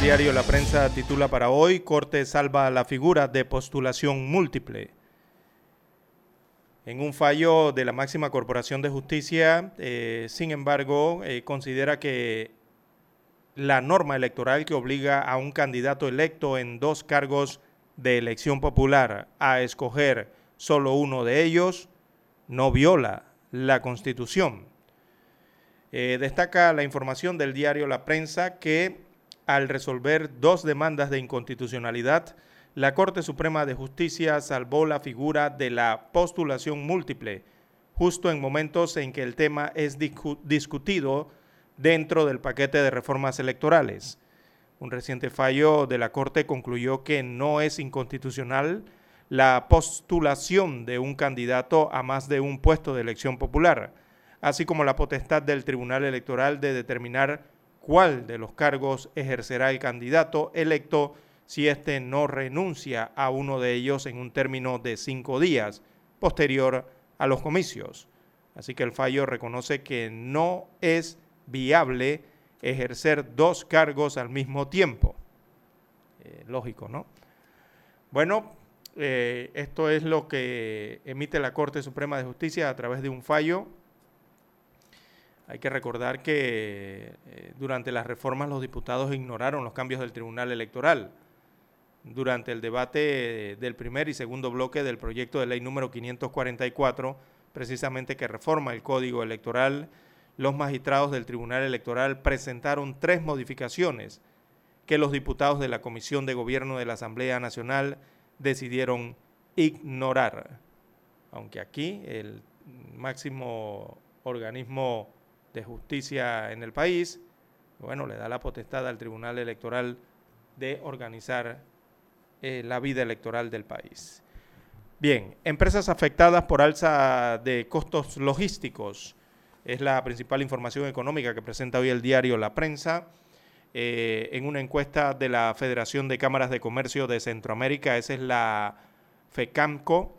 Diario La Prensa titula para hoy, Corte salva la figura de postulación múltiple. En un fallo de la máxima corporación de justicia, eh, sin embargo, eh, considera que la norma electoral que obliga a un candidato electo en dos cargos de elección popular a escoger solo uno de ellos no viola la Constitución. Eh, destaca la información del diario La Prensa que al resolver dos demandas de inconstitucionalidad, la Corte Suprema de Justicia salvó la figura de la postulación múltiple, justo en momentos en que el tema es discutido dentro del paquete de reformas electorales. Un reciente fallo de la Corte concluyó que no es inconstitucional la postulación de un candidato a más de un puesto de elección popular, así como la potestad del Tribunal Electoral de determinar cuál de los cargos ejercerá el candidato electo si éste no renuncia a uno de ellos en un término de cinco días posterior a los comicios. Así que el fallo reconoce que no es viable ejercer dos cargos al mismo tiempo. Eh, lógico, ¿no? Bueno, eh, esto es lo que emite la Corte Suprema de Justicia a través de un fallo hay que recordar que eh, durante las reformas los diputados ignoraron los cambios del Tribunal Electoral. Durante el debate del primer y segundo bloque del proyecto de ley número 544, precisamente que reforma el Código Electoral, los magistrados del Tribunal Electoral presentaron tres modificaciones que los diputados de la Comisión de Gobierno de la Asamblea Nacional decidieron ignorar. Aunque aquí el máximo organismo de justicia en el país, bueno, le da la potestad al Tribunal Electoral de organizar eh, la vida electoral del país. Bien, empresas afectadas por alza de costos logísticos. Es la principal información económica que presenta hoy el diario La Prensa. Eh, en una encuesta de la Federación de Cámaras de Comercio de Centroamérica, esa es la FECAMCO.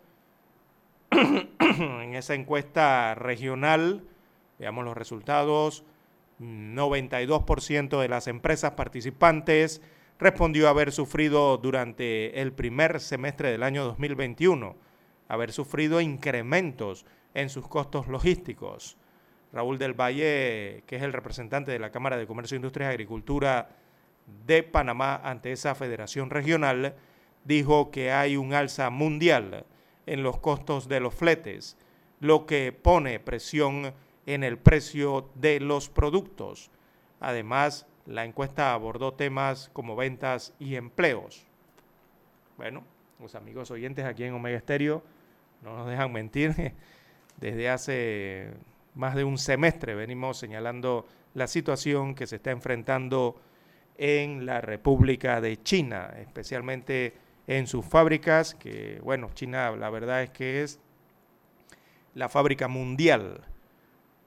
en esa encuesta regional, Veamos los resultados. 92% de las empresas participantes respondió haber sufrido durante el primer semestre del año 2021, haber sufrido incrementos en sus costos logísticos. Raúl del Valle, que es el representante de la Cámara de Comercio, Industria y Agricultura de Panamá ante esa federación regional, dijo que hay un alza mundial en los costos de los fletes, lo que pone presión en el precio de los productos. Además, la encuesta abordó temas como ventas y empleos. Bueno, los amigos oyentes aquí en Omega Estéreo no nos dejan mentir. Desde hace más de un semestre venimos señalando la situación que se está enfrentando en la República de China, especialmente en sus fábricas, que bueno, China la verdad es que es la fábrica mundial.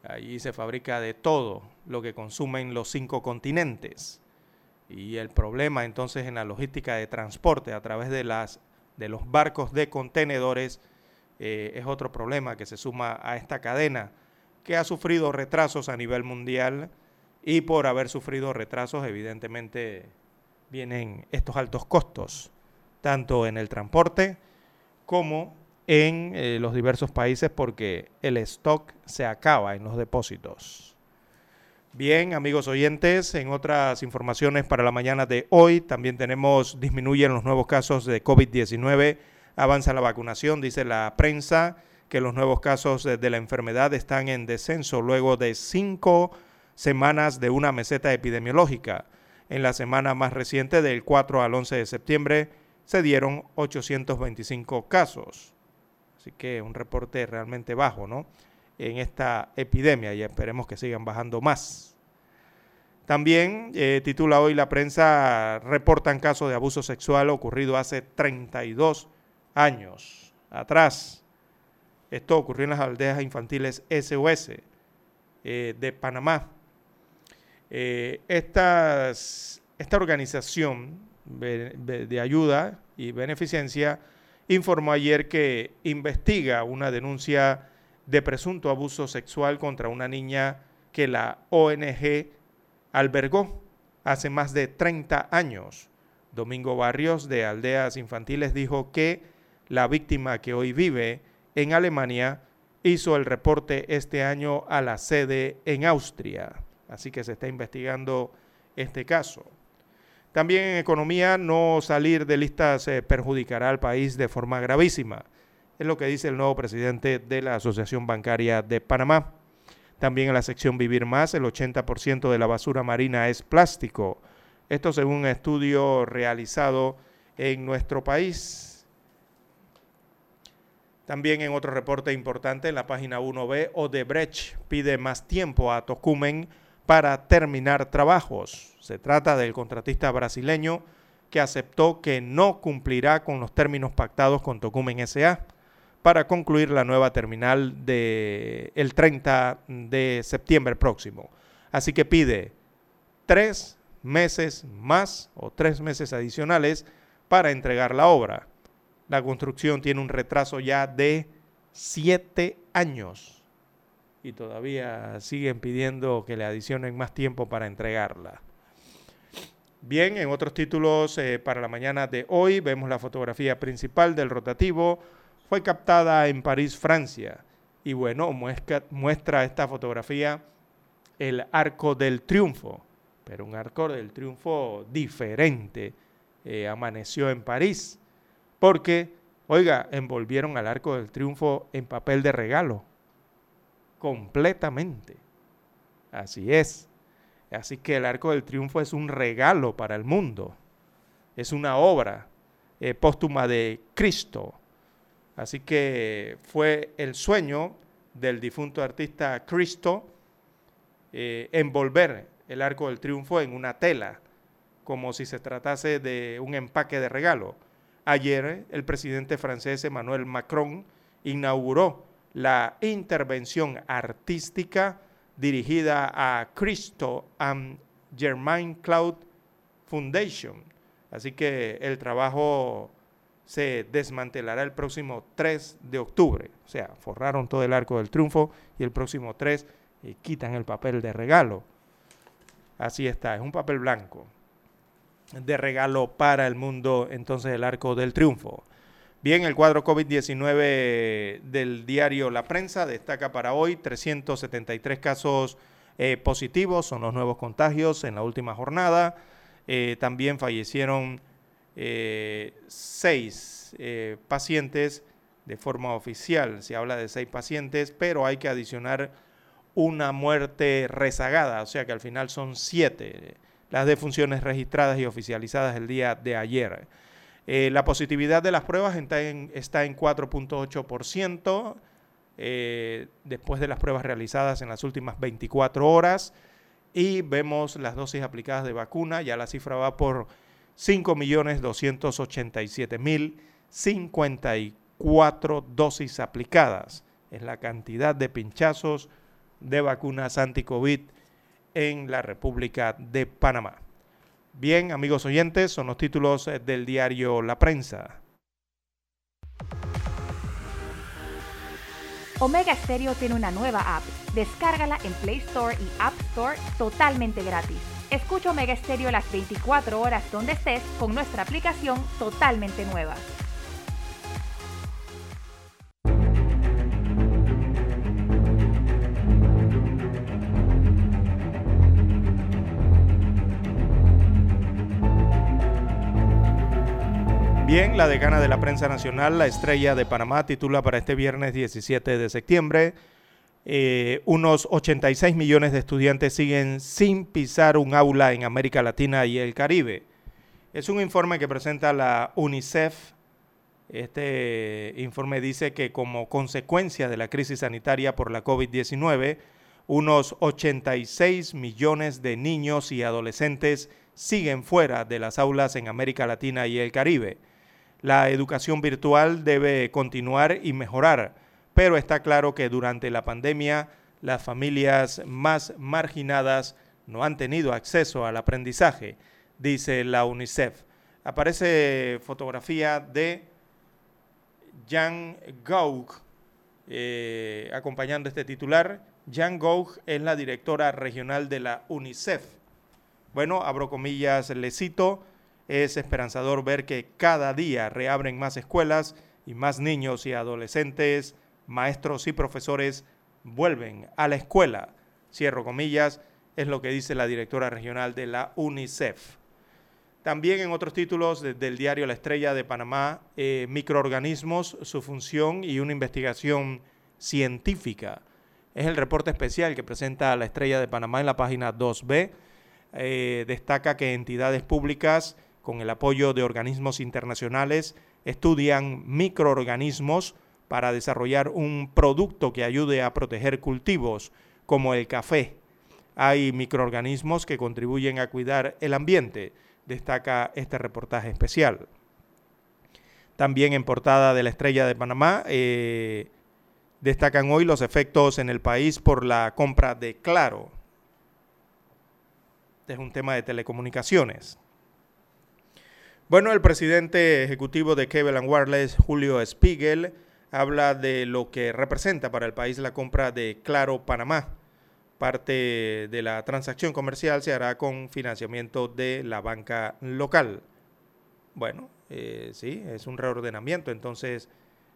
Allí se fabrica de todo lo que consumen los cinco continentes. Y el problema entonces en la logística de transporte a través de, las, de los barcos de contenedores eh, es otro problema que se suma a esta cadena que ha sufrido retrasos a nivel mundial y por haber sufrido retrasos evidentemente vienen estos altos costos, tanto en el transporte como en eh, los diversos países porque el stock se acaba en los depósitos. Bien, amigos oyentes, en otras informaciones para la mañana de hoy también tenemos, disminuyen los nuevos casos de COVID-19, avanza la vacunación, dice la prensa que los nuevos casos de la enfermedad están en descenso luego de cinco semanas de una meseta epidemiológica. En la semana más reciente, del 4 al 11 de septiembre, se dieron 825 casos. Así que un reporte realmente bajo, ¿no? En esta epidemia y esperemos que sigan bajando más. También eh, titula hoy la prensa, reportan casos de abuso sexual ocurrido hace 32 años atrás. Esto ocurrió en las aldeas infantiles SOS eh, de Panamá. Eh, esta organización de ayuda y beneficencia informó ayer que investiga una denuncia de presunto abuso sexual contra una niña que la ONG albergó hace más de 30 años. Domingo Barrios de Aldeas Infantiles dijo que la víctima que hoy vive en Alemania hizo el reporte este año a la sede en Austria. Así que se está investigando este caso. También en economía, no salir de listas eh, perjudicará al país de forma gravísima. Es lo que dice el nuevo presidente de la Asociación Bancaria de Panamá. También en la sección Vivir Más, el 80% de la basura marina es plástico. Esto según un estudio realizado en nuestro país. También en otro reporte importante en la página 1B, Odebrecht pide más tiempo a Tocumen para terminar trabajos. Se trata del contratista brasileño que aceptó que no cumplirá con los términos pactados con Tocumen S.A. para concluir la nueva terminal de el 30 de septiembre próximo. Así que pide tres meses más o tres meses adicionales para entregar la obra. La construcción tiene un retraso ya de siete años y todavía siguen pidiendo que le adicionen más tiempo para entregarla. Bien, en otros títulos eh, para la mañana de hoy vemos la fotografía principal del rotativo. Fue captada en París, Francia. Y bueno, muestra, esta fotografía el arco del triunfo, pero un arco del triunfo diferente. Eh, amaneció en París, porque, oiga, envolvieron al arco del triunfo en papel de regalo completamente. Así es. Así que el Arco del Triunfo es un regalo para el mundo. Es una obra eh, póstuma de Cristo. Así que fue el sueño del difunto artista Cristo eh, envolver el Arco del Triunfo en una tela, como si se tratase de un empaque de regalo. Ayer el presidente francés Emmanuel Macron inauguró la intervención artística dirigida a Cristo and Germain Cloud Foundation. Así que el trabajo se desmantelará el próximo 3 de octubre. O sea, forraron todo el arco del triunfo y el próximo 3 y quitan el papel de regalo. Así está, es un papel blanco de regalo para el mundo, entonces el arco del triunfo. Bien, el cuadro COVID-19 del diario La Prensa destaca para hoy 373 casos eh, positivos, son los nuevos contagios en la última jornada. Eh, también fallecieron eh, seis pacientes de forma oficial, se habla de seis pacientes, pero hay que adicionar una muerte rezagada, o sea que al final son siete las defunciones registradas y oficializadas el día de ayer. Eh, la positividad de las pruebas está en, está en 4.8% eh, después de las pruebas realizadas en las últimas 24 horas y vemos las dosis aplicadas de vacuna, ya la cifra va por 5.287.054 dosis aplicadas. Es la cantidad de pinchazos de vacunas anti-COVID en la República de Panamá. Bien, amigos oyentes, son los títulos eh, del diario La Prensa. Omega Stereo tiene una nueva app. Descárgala en Play Store y App Store totalmente gratis. Escucha Omega Stereo las 24 horas donde estés con nuestra aplicación totalmente nueva. Bien, la decana de la prensa nacional, la estrella de Panamá, titula para este viernes 17 de septiembre, eh, unos 86 millones de estudiantes siguen sin pisar un aula en América Latina y el Caribe. Es un informe que presenta la UNICEF. Este informe dice que como consecuencia de la crisis sanitaria por la COVID-19, unos 86 millones de niños y adolescentes siguen fuera de las aulas en América Latina y el Caribe. La educación virtual debe continuar y mejorar, pero está claro que durante la pandemia las familias más marginadas no han tenido acceso al aprendizaje, dice la UNICEF. Aparece fotografía de Jan Gaug eh, acompañando este titular. Jan Gaug es la directora regional de la UNICEF. Bueno, abro comillas, le cito. Es esperanzador ver que cada día reabren más escuelas y más niños y adolescentes, maestros y profesores vuelven a la escuela. Cierro comillas, es lo que dice la directora regional de la UNICEF. También en otros títulos del diario La Estrella de Panamá, eh, microorganismos, su función y una investigación científica. Es el reporte especial que presenta La Estrella de Panamá en la página 2B. Eh, destaca que entidades públicas con el apoyo de organismos internacionales, estudian microorganismos para desarrollar un producto que ayude a proteger cultivos como el café. Hay microorganismos que contribuyen a cuidar el ambiente, destaca este reportaje especial. También en portada de la Estrella de Panamá eh, destacan hoy los efectos en el país por la compra de Claro. Este es un tema de telecomunicaciones. Bueno, el presidente ejecutivo de Cable Wireless, Julio Spiegel, habla de lo que representa para el país la compra de Claro Panamá. Parte de la transacción comercial se hará con financiamiento de la banca local. Bueno, eh, sí, es un reordenamiento entonces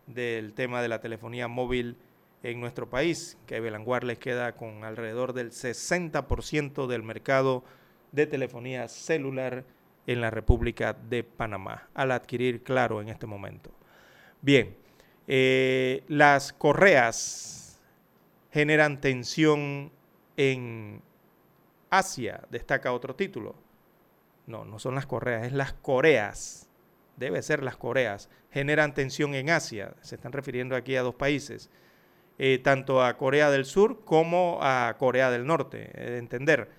del tema de la telefonía móvil en nuestro país. Cable and Wireless queda con alrededor del 60% del mercado de telefonía celular en la República de Panamá, al adquirir Claro en este momento. Bien, eh, las correas generan tensión en Asia, destaca otro título. No, no son las correas, es las coreas. Debe ser las coreas. Generan tensión en Asia. Se están refiriendo aquí a dos países. Eh, tanto a Corea del Sur como a Corea del Norte. de entender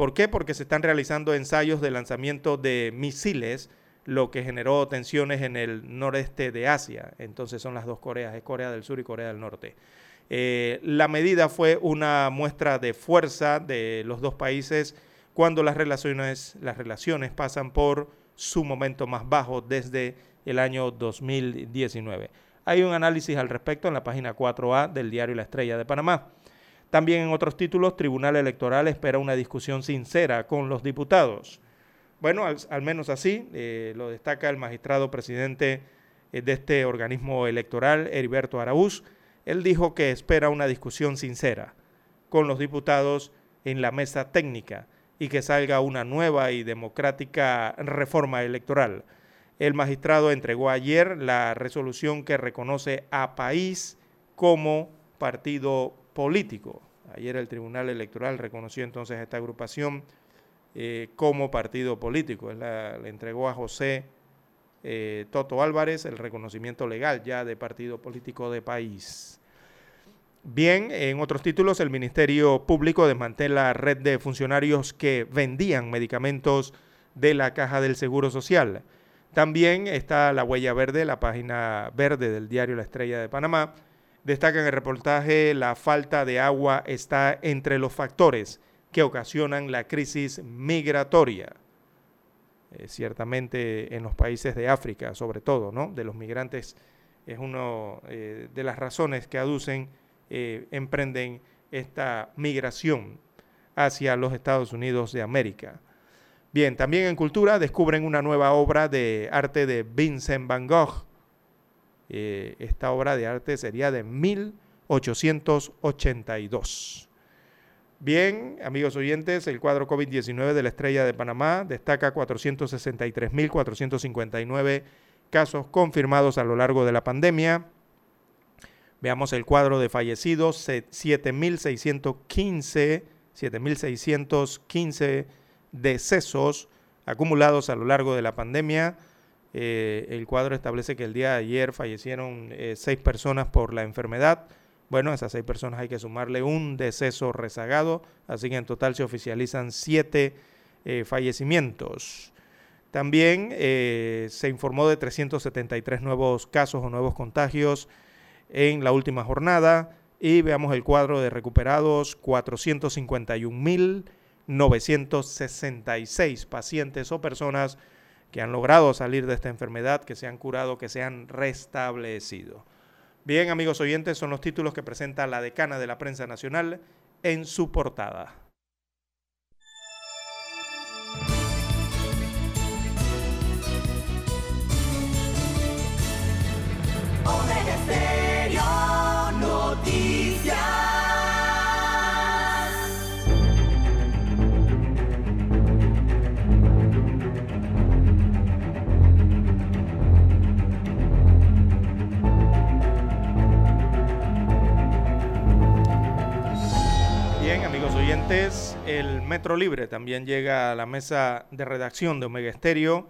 ¿Por qué? Porque se están realizando ensayos de lanzamiento de misiles, lo que generó tensiones en el noreste de Asia. Entonces son las dos Coreas, es Corea del Sur y Corea del Norte. Eh, la medida fue una muestra de fuerza de los dos países cuando las relaciones, las relaciones pasan por su momento más bajo desde el año 2019. Hay un análisis al respecto en la página 4A del diario La Estrella de Panamá. También en otros títulos, Tribunal Electoral espera una discusión sincera con los diputados. Bueno, al, menos así eh, lo destaca el magistrado presidente eh, de este organismo electoral, Heriberto Araúz, él dijo que espera una discusión sincera con los diputados en la mesa técnica y que salga una nueva y democrática reforma electoral. El magistrado entregó ayer la resolución que reconoce a país como partido político. Ayer el Tribunal Electoral reconoció entonces a esta agrupación eh, como partido político. le entregó a José eh, Toto Álvarez el reconocimiento legal ya de partido político de país. Bien, en otros títulos, el Ministerio Público desmantela la red de funcionarios que vendían medicamentos de la Caja del Seguro Social. También está la huella verde, la página verde del diario La Estrella de Panamá. Destaca en el reportaje la falta de agua está entre los factores que ocasionan la crisis migratoria. Eh, ciertamente en los países de África, sobre todo, ¿no? De los migrantes es una eh, de las razones que aducen, eh, emprenden esta migración hacia los Estados Unidos de América. Bien, también en cultura descubren una nueva obra de arte de Vincent Van Gogh. Esta obra de arte sería de 1882. Bien, amigos oyentes, el cuadro COVID-19 de la Estrella de Panamá destaca 463.459 casos confirmados a lo largo de la pandemia. Veamos el cuadro de fallecidos, 7.615, 7.615 decesos acumulados a lo largo de la pandemia. Eh, el cuadro establece que el día de ayer fallecieron eh, seis personas por la enfermedad. Bueno, a esas seis personas hay que sumarle un deceso rezagado, así que en total se oficializan siete eh, fallecimientos. También se informó de 373 nuevos casos o nuevos contagios en la última jornada y veamos el cuadro de recuperados, 451.966 pacientes o personas que han logrado salir de esta enfermedad, que se han curado, que se han restablecido. Bien, amigos oyentes, son los títulos que presenta la decana de la prensa nacional en su portada. El Metro Libre también llega a la mesa de redacción de Omega Estéreo.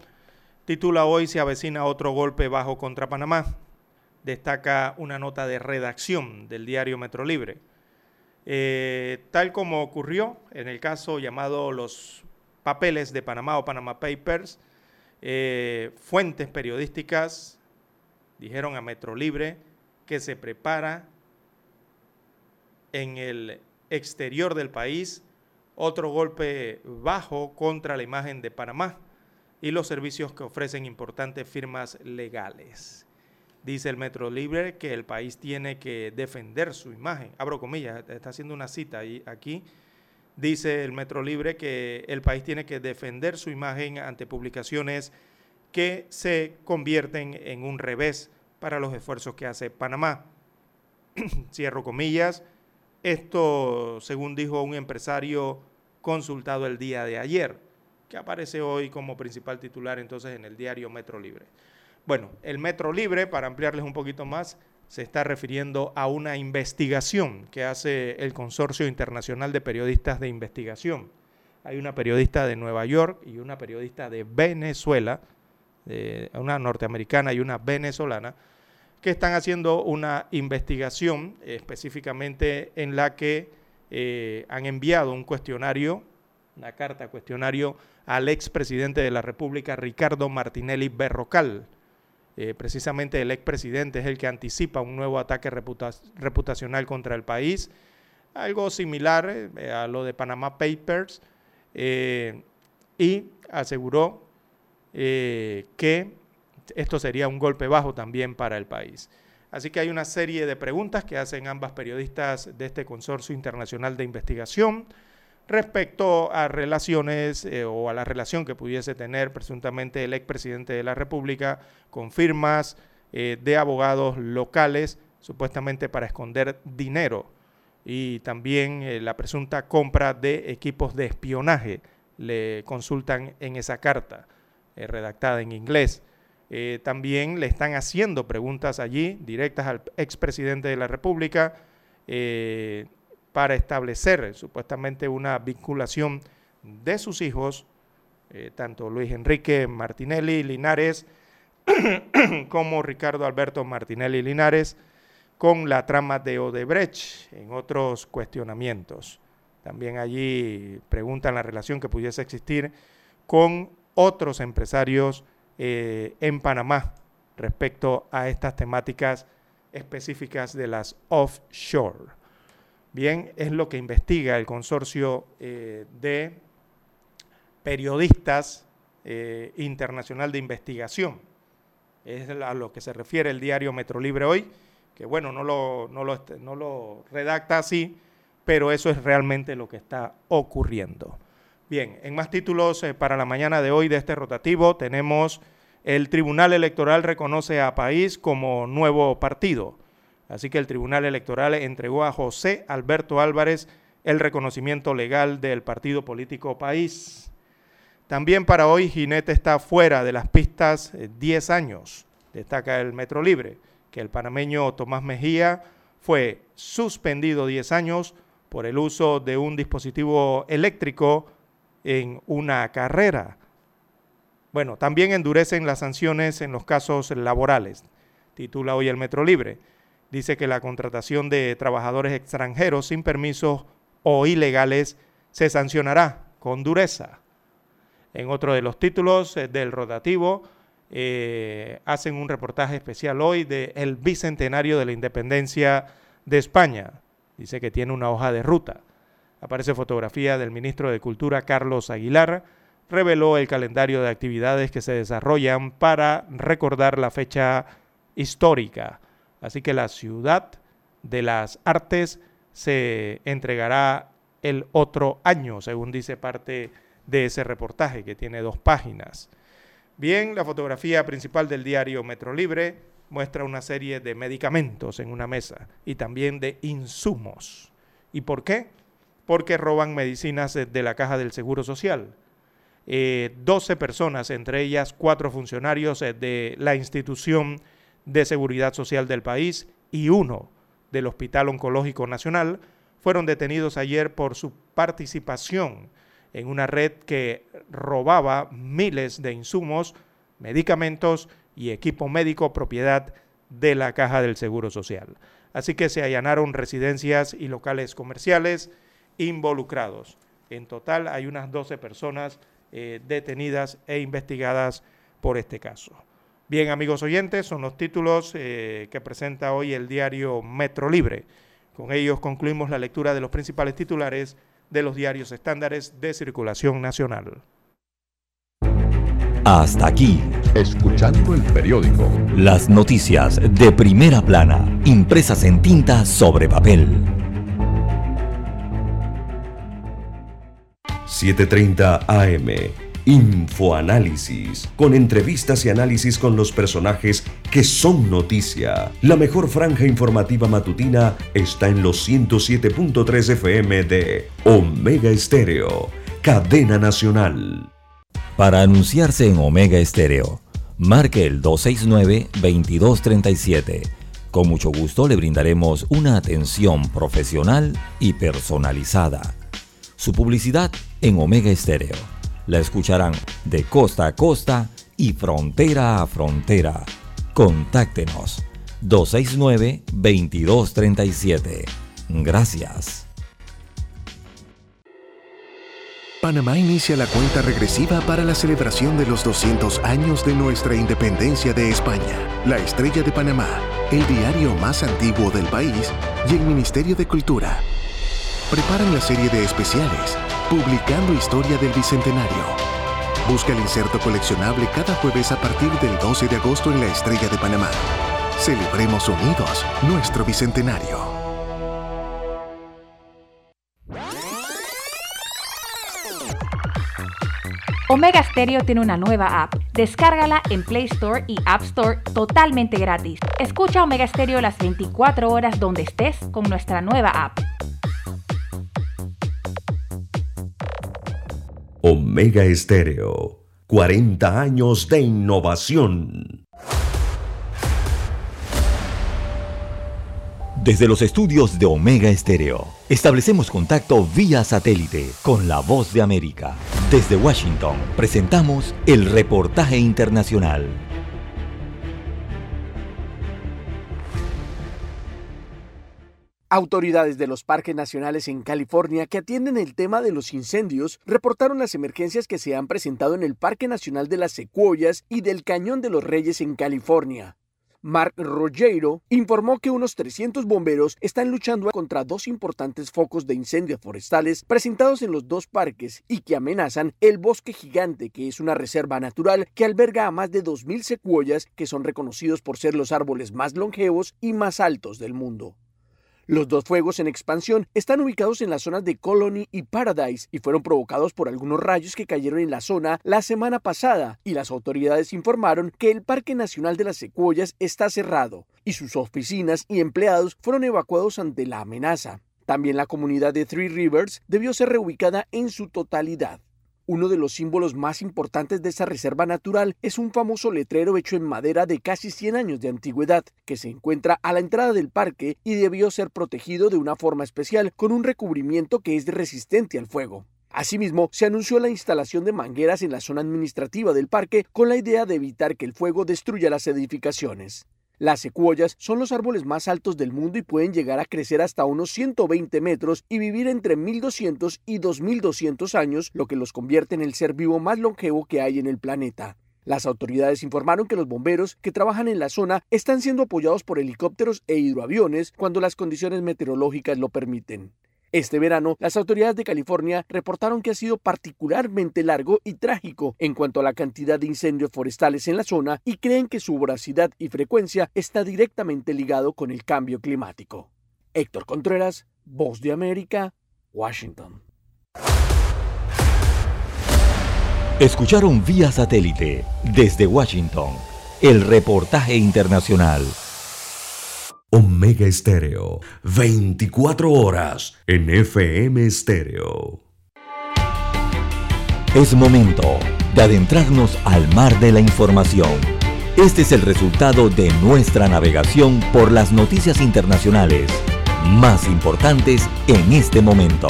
Titula hoy Se avecina otro golpe bajo contra Panamá. Destaca una nota de redacción del diario Metro Libre. Eh, tal como ocurrió en el caso llamado Los Papeles de Panamá o Panama Papers, eh, fuentes periodísticas dijeron a Metro Libre que se prepara en el exterior del país, otro golpe bajo contra la imagen de Panamá y los servicios que ofrecen importantes firmas legales. Dice el Metro Libre que el país tiene que defender su imagen. Abro comillas, está haciendo una cita aquí. Dice el Metro Libre que el país tiene que defender su imagen ante publicaciones que se convierten en un revés para los esfuerzos que hace Panamá. Cierro comillas. Esto, según dijo un empresario consultado el día de ayer, que aparece hoy como principal titular entonces en el diario Metro Libre. Bueno, el Metro Libre, para ampliarles un poquito más, se está refiriendo a una investigación que hace el Consorcio Internacional de Periodistas de Investigación. Hay una periodista de Nueva York y una periodista de Venezuela, una norteamericana y una venezolana, que están haciendo una investigación específicamente en la que eh, han enviado un cuestionario, una carta cuestionario al expresidente de la República, Ricardo Martinelli Berrocal. Eh, precisamente el expresidente es el que anticipa un nuevo ataque reputacional contra el país, algo similar eh, a lo de Panama Papers, y aseguró que esto sería un golpe bajo también para el país. Así que hay una serie de preguntas que hacen ambas periodistas de este Consorcio Internacional de Investigación respecto a relaciones eh, o a la relación que pudiese tener presuntamente el expresidente de la República con firmas eh, de abogados locales, supuestamente para esconder dinero, y también eh, la presunta compra de equipos de espionaje, le consultan en esa carta redactada en inglés. También le están haciendo preguntas allí directas al expresidente de la República para establecer supuestamente una vinculación de sus hijos, eh, tanto Luis Enrique Martinelli Linares como Ricardo Alberto Martinelli Linares, con la trama de Odebrecht en otros cuestionamientos. También allí preguntan la relación que pudiese existir con otros empresarios eh, en Panamá respecto a estas temáticas específicas de las offshore. Bien, es lo que investiga el consorcio eh, de periodistas eh, internacional de investigación. Es a lo que se refiere el diario Metro Libre hoy, que bueno, no lo, no lo, no lo redacta así, pero eso es realmente lo que está ocurriendo. Bien, en más títulos eh, para la mañana de hoy de este rotativo tenemos el Tribunal Electoral reconoce a País como nuevo partido. Así que el Tribunal Electoral entregó a José Alberto Álvarez el reconocimiento legal del partido político País. También para hoy Ginete está fuera de las pistas 10 eh, años. Destaca el Metro Libre que el panameño Tomás Mejía fue suspendido 10 años por el uso de un dispositivo eléctrico en una carrera. Bueno, también endurecen las sanciones en los casos laborales, titula hoy el Metro Libre dice que la contratación de trabajadores extranjeros sin permiso o ilegales se sancionará con dureza. En otro de los títulos eh, del rotativo, eh, hacen un reportaje especial hoy del bicentenario de la independencia de España. Dice que tiene una hoja de ruta. Aparece fotografía del ministro de Cultura Carlos Aguilar. Reveló el calendario de actividades que se desarrollan para recordar la fecha histórica Así que la ciudad de las artes se entregará el otro año, según dice parte de ese reportaje que tiene dos páginas. Bien, la fotografía principal del diario Metro Libre muestra una serie de medicamentos en una mesa y también de insumos. ¿Y por qué? Porque roban medicinas de la caja del Seguro Social. Eh, 12 personas, entre ellas cuatro funcionarios eh, de la institución de Seguridad Social del país y uno del Hospital Oncológico Nacional fueron detenidos ayer por su participación en una red que robaba miles de insumos, medicamentos y equipo médico propiedad de la Caja del Seguro Social. Así que se allanaron residencias y locales comerciales involucrados. En total hay unas 12 personas eh, detenidas e investigadas por este caso. Bien, amigos oyentes, son los títulos eh, que presenta hoy el diario Metro Libre. Con ellos concluimos la lectura de los principales titulares de los diarios estándares de circulación nacional. Hasta aquí, escuchando el periódico. Las noticias de primera plana, impresas en tinta sobre papel. 7:30 AM Infoanálisis, con entrevistas y análisis con los personajes que son noticia. La mejor franja informativa matutina está en los 107.3 FM de Omega Estéreo, cadena nacional. Para anunciarse en Omega Estéreo, marque el 269-2237. Con mucho gusto le brindaremos una atención profesional y personalizada. Su publicidad en Omega Estéreo la escucharán de costa a costa y frontera a frontera. Contáctenos 269-2237. Gracias. Panamá inicia la cuenta regresiva para la celebración de los 200 años de nuestra independencia de España. La Estrella de Panamá, el diario más antiguo del país y el Ministerio de Cultura preparan la serie de especiales Publicando Historia del Bicentenario. Busca el inserto coleccionable cada jueves a partir del 12 de agosto en la Estrella de Panamá. Celebremos unidos nuestro Bicentenario. Omega Stereo tiene una nueva app. Descárgala en Play Store y App Store totalmente gratis. Escucha Omega Stereo las 24 horas donde estés con nuestra nueva app. Omega Estéreo, 40 años de innovación. Desde los estudios de Omega Estéreo, establecemos contacto vía satélite con la voz de América. Desde Washington, presentamos el reportaje internacional. Autoridades de los parques nacionales en California que atienden el tema de los incendios reportaron las emergencias que se han presentado en el Parque Nacional de las Secuoyas y del Cañón de los Reyes en California. Mark Rogero informó que unos 300 bomberos están luchando contra dos importantes focos de incendios forestales presentados en los dos parques y que amenazan el bosque gigante, que es una reserva natural que alberga a más de 2.000 secuoyas que son reconocidos por ser los árboles más longevos y más altos del mundo. Los dos fuegos en expansión están ubicados en las zonas de Colony y Paradise y fueron provocados por algunos rayos que cayeron en la zona la semana pasada y las autoridades informaron que el Parque Nacional de las Secuoyas está cerrado y sus oficinas y empleados fueron evacuados ante la amenaza. También la comunidad de Three Rivers debió ser reubicada en su totalidad. Uno de los símbolos más importantes de esta reserva natural es un famoso letrero hecho en madera de casi 100 años de antigüedad, que se encuentra a la entrada del parque y debió ser protegido de una forma especial con un recubrimiento que es resistente al fuego. Asimismo, se anunció la instalación de mangueras en la zona administrativa del parque con la idea de evitar que el fuego destruya las edificaciones. Las secuoyas son los árboles más altos del mundo y pueden llegar a crecer hasta unos 120 metros y vivir entre 1200 y 2200 años, lo que los convierte en el ser vivo más longevo que hay en el planeta. Las autoridades informaron que los bomberos que trabajan en la zona están siendo apoyados por helicópteros e hidroaviones cuando las condiciones meteorológicas lo permiten. Este verano, las autoridades de California reportaron que ha sido particularmente largo y trágico en cuanto a la cantidad de incendios forestales en la zona y creen que su voracidad y frecuencia está directamente ligado con el cambio climático. Héctor Contreras, Voz de América, Washington. Escucharon vía satélite desde Washington el reportaje internacional. Omega Estéreo, 24 horas en FM Estéreo. Es momento de adentrarnos al mar de la información. Este es el resultado de nuestra navegación por las noticias internacionales más importantes en este momento.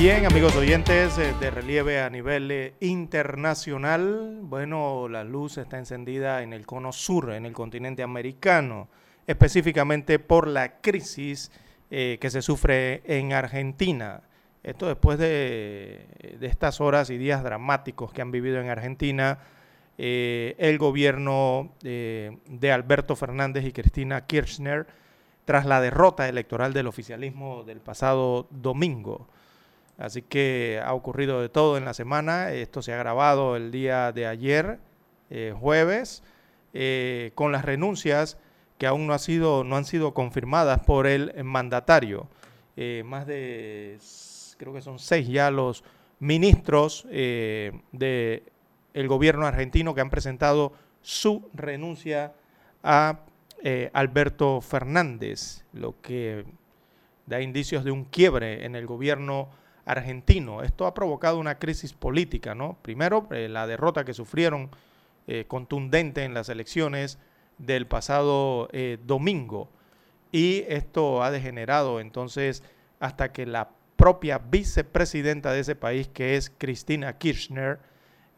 Bien, amigos oyentes eh, de relieve a nivel eh, internacional, bueno, la luz está encendida en el cono sur, en el continente americano, específicamente por la crisis eh, que se sufre en Argentina. Esto después de, de, estas horas y días dramáticos que han vivido en Argentina, el gobierno de Alberto Fernández y Cristina Kirchner, tras la derrota electoral del oficialismo del pasado domingo. Así que ha ocurrido de todo en la semana. Esto se ha grabado el día de ayer, eh, jueves, eh, con las renuncias que aún no, ha sido, no han sido confirmadas por el mandatario. Eh, más de, creo que son seis ya los ministros del gobierno argentino que han presentado su renuncia a Alberto Fernández, lo que da indicios de un quiebre en el gobierno argentino. Esto ha provocado una crisis política, ¿no? Primero, eh, la derrota que sufrieron eh, contundente en las elecciones del pasado eh, domingo. Y esto ha degenerado entonces hasta que la propia vicepresidenta de ese país, que es Cristina Kirchner,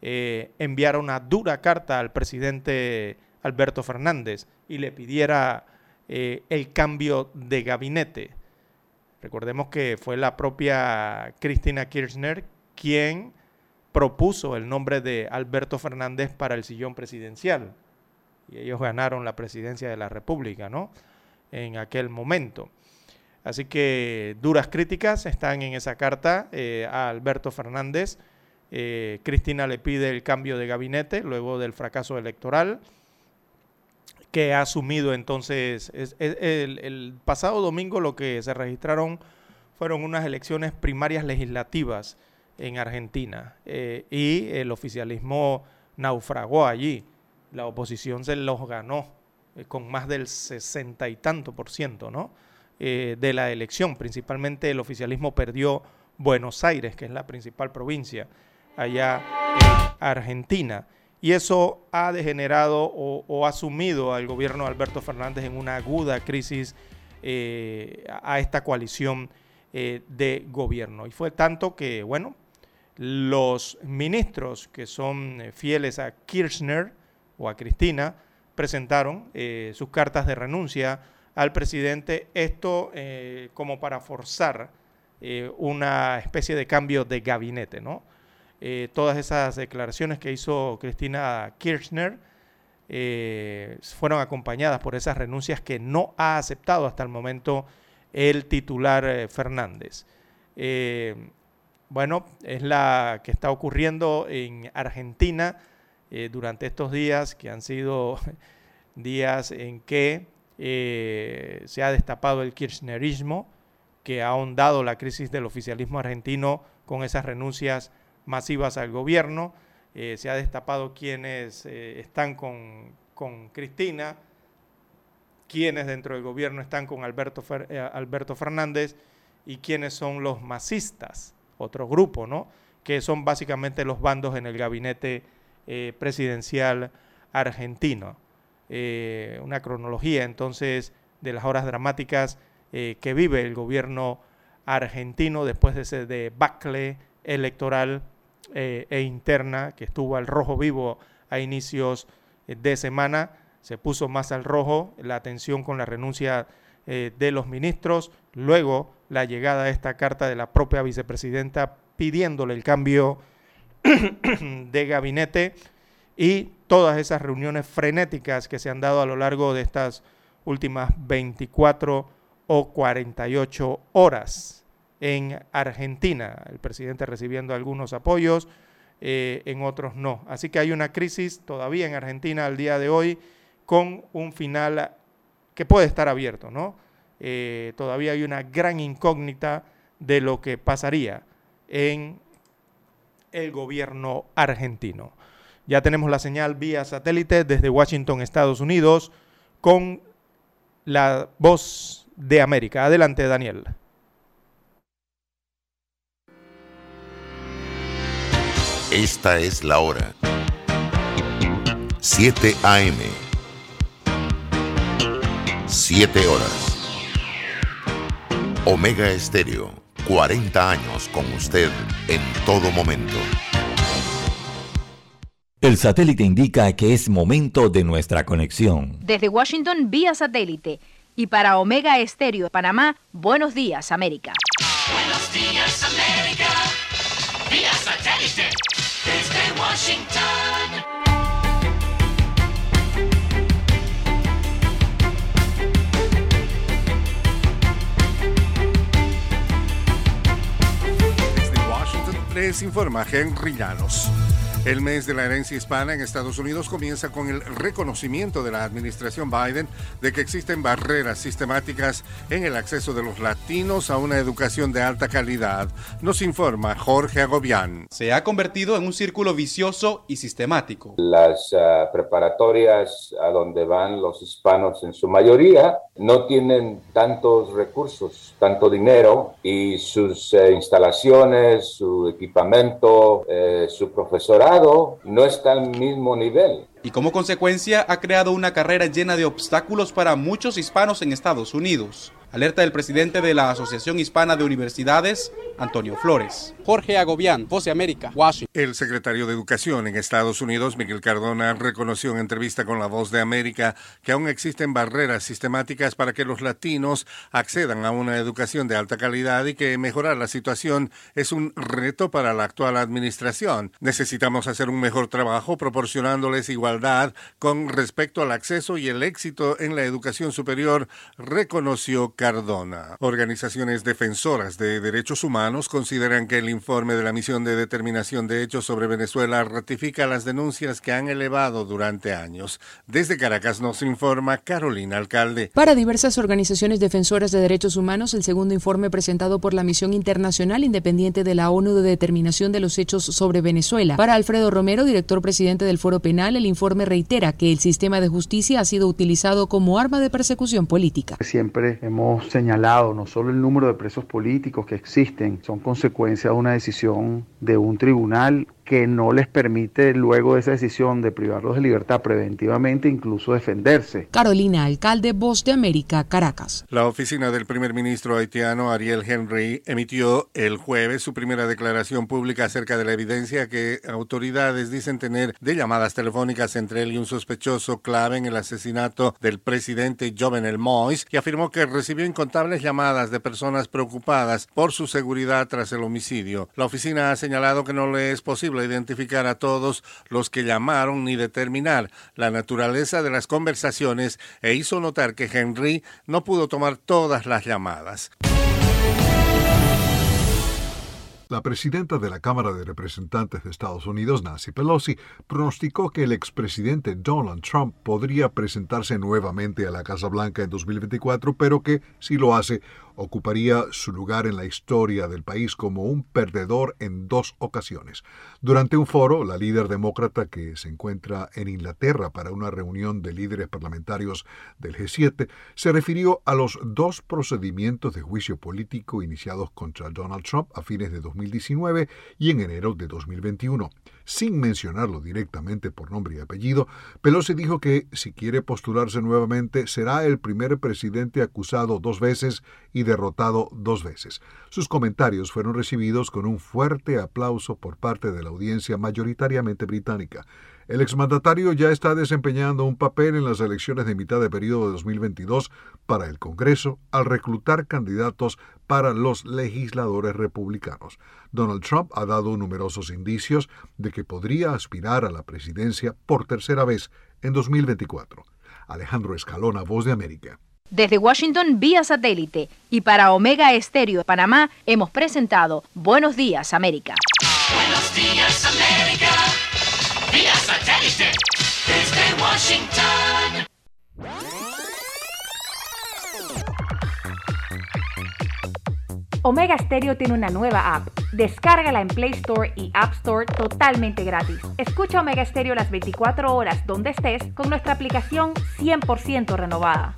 enviara una dura carta al presidente Alberto Fernández y le pidiera el cambio de gabinete. Recordemos que fue la propia Cristina Kirchner quien propuso el nombre de Alberto Fernández para el sillón presidencial. Y ellos ganaron la presidencia de la República, ¿no? En aquel momento. Así que duras críticas están en esa carta eh, a Alberto Fernández. Eh, Cristina le pide el cambio de gabinete luego del fracaso electoral que ha asumido entonces el, pasado domingo lo que se registraron fueron unas elecciones primarias legislativas en Argentina eh, y el oficialismo naufragó allí. La oposición se los ganó con más del sesenta y tanto por ciento, ¿no? Eh, de la elección. Principalmente el oficialismo perdió Buenos Aires, que es la principal provincia allá en Argentina. Y eso ha degenerado o, ha sumido al gobierno de Alberto Fernández en una aguda crisis eh, a esta coalición eh, de gobierno. Y fue tanto que, bueno, los ministros que son fieles a Kirchner o a Cristina presentaron sus cartas de renuncia al presidente esto eh, como para forzar eh, una especie de cambio de gabinete, ¿no? Eh, todas esas declaraciones que hizo Cristina Kirchner fueron acompañadas por esas renuncias que no ha aceptado hasta el momento el titular Fernández. bueno, es la que está ocurriendo en Argentina durante estos días, que han sido días en que eh, se ha destapado el kirchnerismo, que ha ahondado la crisis del oficialismo argentino con esas renuncias masivas al gobierno. Eh, se ha destapado quienes eh, están con, con, Cristina, quienes dentro del gobierno están con Alberto, Alberto Fernández y quienes son los masistas, otro grupo, ¿no? que son básicamente los bandos en el gabinete presidencial argentino. Eh, una cronología entonces de las horas dramáticas eh, que vive el gobierno argentino después de ese debacle electoral eh, e interna que estuvo al rojo vivo a inicios de semana. Se puso más al rojo la atención con la renuncia de los ministros, luego la llegada de esta carta de la propia vicepresidenta pidiéndole el cambio de gabinete y todas esas reuniones frenéticas que se han dado a lo largo de estas últimas 24 o 48 horas en Argentina. El presidente recibiendo algunos apoyos, eh, en otros no. Así que hay una crisis todavía en Argentina al día de hoy con un final que puede estar abierto, ¿no? Eh, todavía hay una gran incógnita de lo que pasaría en el gobierno argentino. Ya tenemos la señal vía satélite desde Washington, Estados Unidos, con la voz de América. Adelante, Daniel. Esta es la hora. 7 AM. 7 horas. Omega Estéreo, 40 años con usted en todo momento. El satélite indica que es momento de nuestra conexión. Desde Washington, vía satélite. Y para Omega Estéreo de Panamá, buenos días, América. Buenos días, América. Vía satélite. Desde Washington. Desde Washington les informa Henry Llanos. El mes de la herencia hispana en Estados Unidos comienza con el reconocimiento de la administración Biden de que existen barreras sistemáticas en el acceso de los latinos a una educación de alta calidad, nos informa Jorge Agobián. Se ha convertido en un círculo vicioso y sistemático. Las uh, preparatorias a donde van los hispanos en su mayoría no tienen tantos recursos, tanto dinero y sus uh, instalaciones, su equipamiento, uh, su profesorado no está al mismo nivel. Y como consecuencia ha creado una carrera llena de obstáculos para muchos hispanos en Estados Unidos. Alerta del presidente de la Asociación Hispana de Universidades, Antonio Flores. Jorge Agobián, Voz de América, Washington. El secretario de Educación en Estados Unidos, Miguel Cardona, reconoció en entrevista con la Voz de América que aún existen barreras sistemáticas para que los latinos accedan a una educación de alta calidad y que mejorar la situación es un reto para la actual administración. Necesitamos hacer un mejor trabajo proporcionándoles igualdad con respecto al acceso y el éxito en la educación superior, reconoció Cardona. Organizaciones defensoras de derechos humanos consideran que el informe de la misión de determinación de hechos sobre Venezuela ratifica las denuncias que han elevado durante años. Desde Caracas nos informa Carolina Alcalde. Para diversas organizaciones defensoras de derechos humanos, el segundo informe presentado por la Misión Internacional Independiente de la ONU de Determinación de los Hechos sobre Venezuela. Para Alfredo Romero, director presidente del Foro Penal, el informe reitera que el sistema de justicia ha sido utilizado como arma de persecución política. Siempre hemos señalado no solo el número de presos políticos que existen, son consecuencia de una decisión de un tribunal que no les permite luego de esa decisión de privarlos de libertad preventivamente incluso defenderse. Carolina Alcalde, Voz de América, Caracas. La oficina del primer ministro haitiano Ariel Henry emitió el jueves su primera declaración pública acerca de la evidencia que autoridades dicen tener de llamadas telefónicas entre él y un sospechoso clave en el asesinato del presidente Jovenel Moïse, que afirmó que recibió incontables llamadas de personas preocupadas por su seguridad tras el homicidio. La oficina ha señalado que no le es posible identificar a todos los que llamaron ni determinar la naturaleza de las conversaciones e hizo notar que Henry no pudo tomar todas las llamadas. La presidenta de la Cámara de Representantes de Estados Unidos, Nancy Pelosi, pronosticó que el expresidente Donald Trump podría presentarse nuevamente a la Casa Blanca en 2024, pero que, si lo hace, ocuparía su lugar en la historia del país como un perdedor en dos ocasiones. Durante un foro, la líder demócrata que se encuentra en Inglaterra para una reunión de líderes parlamentarios del G7 se refirió a los dos procedimientos de juicio político iniciados contra Donald Trump a fines de 2019 y en enero de 2021. Sin mencionarlo directamente por nombre y apellido, Pelosi dijo que si quiere postularse nuevamente será el primer presidente acusado dos veces y derrotado dos veces. Sus comentarios fueron recibidos con un fuerte aplauso por parte de la audiencia mayoritariamente británica. El exmandatario ya está desempeñando un papel en las elecciones de mitad de periodo de 2022 para el Congreso al reclutar candidatos para los legisladores republicanos. Donald Trump ha dado numerosos indicios de que podría aspirar a la presidencia por tercera vez en 2024. Alejandro Escalona, Voz de América. Desde Washington vía satélite y para Omega Estéreo de Panamá hemos presentado Buenos Días América. Buenos días, América. Vía satélite. Desde Washington. Omega Stereo tiene una nueva app. Descárgala en Play Store y App Store totalmente gratis. Escucha Omega Stereo las 24 horas donde estés con nuestra aplicación 100% renovada.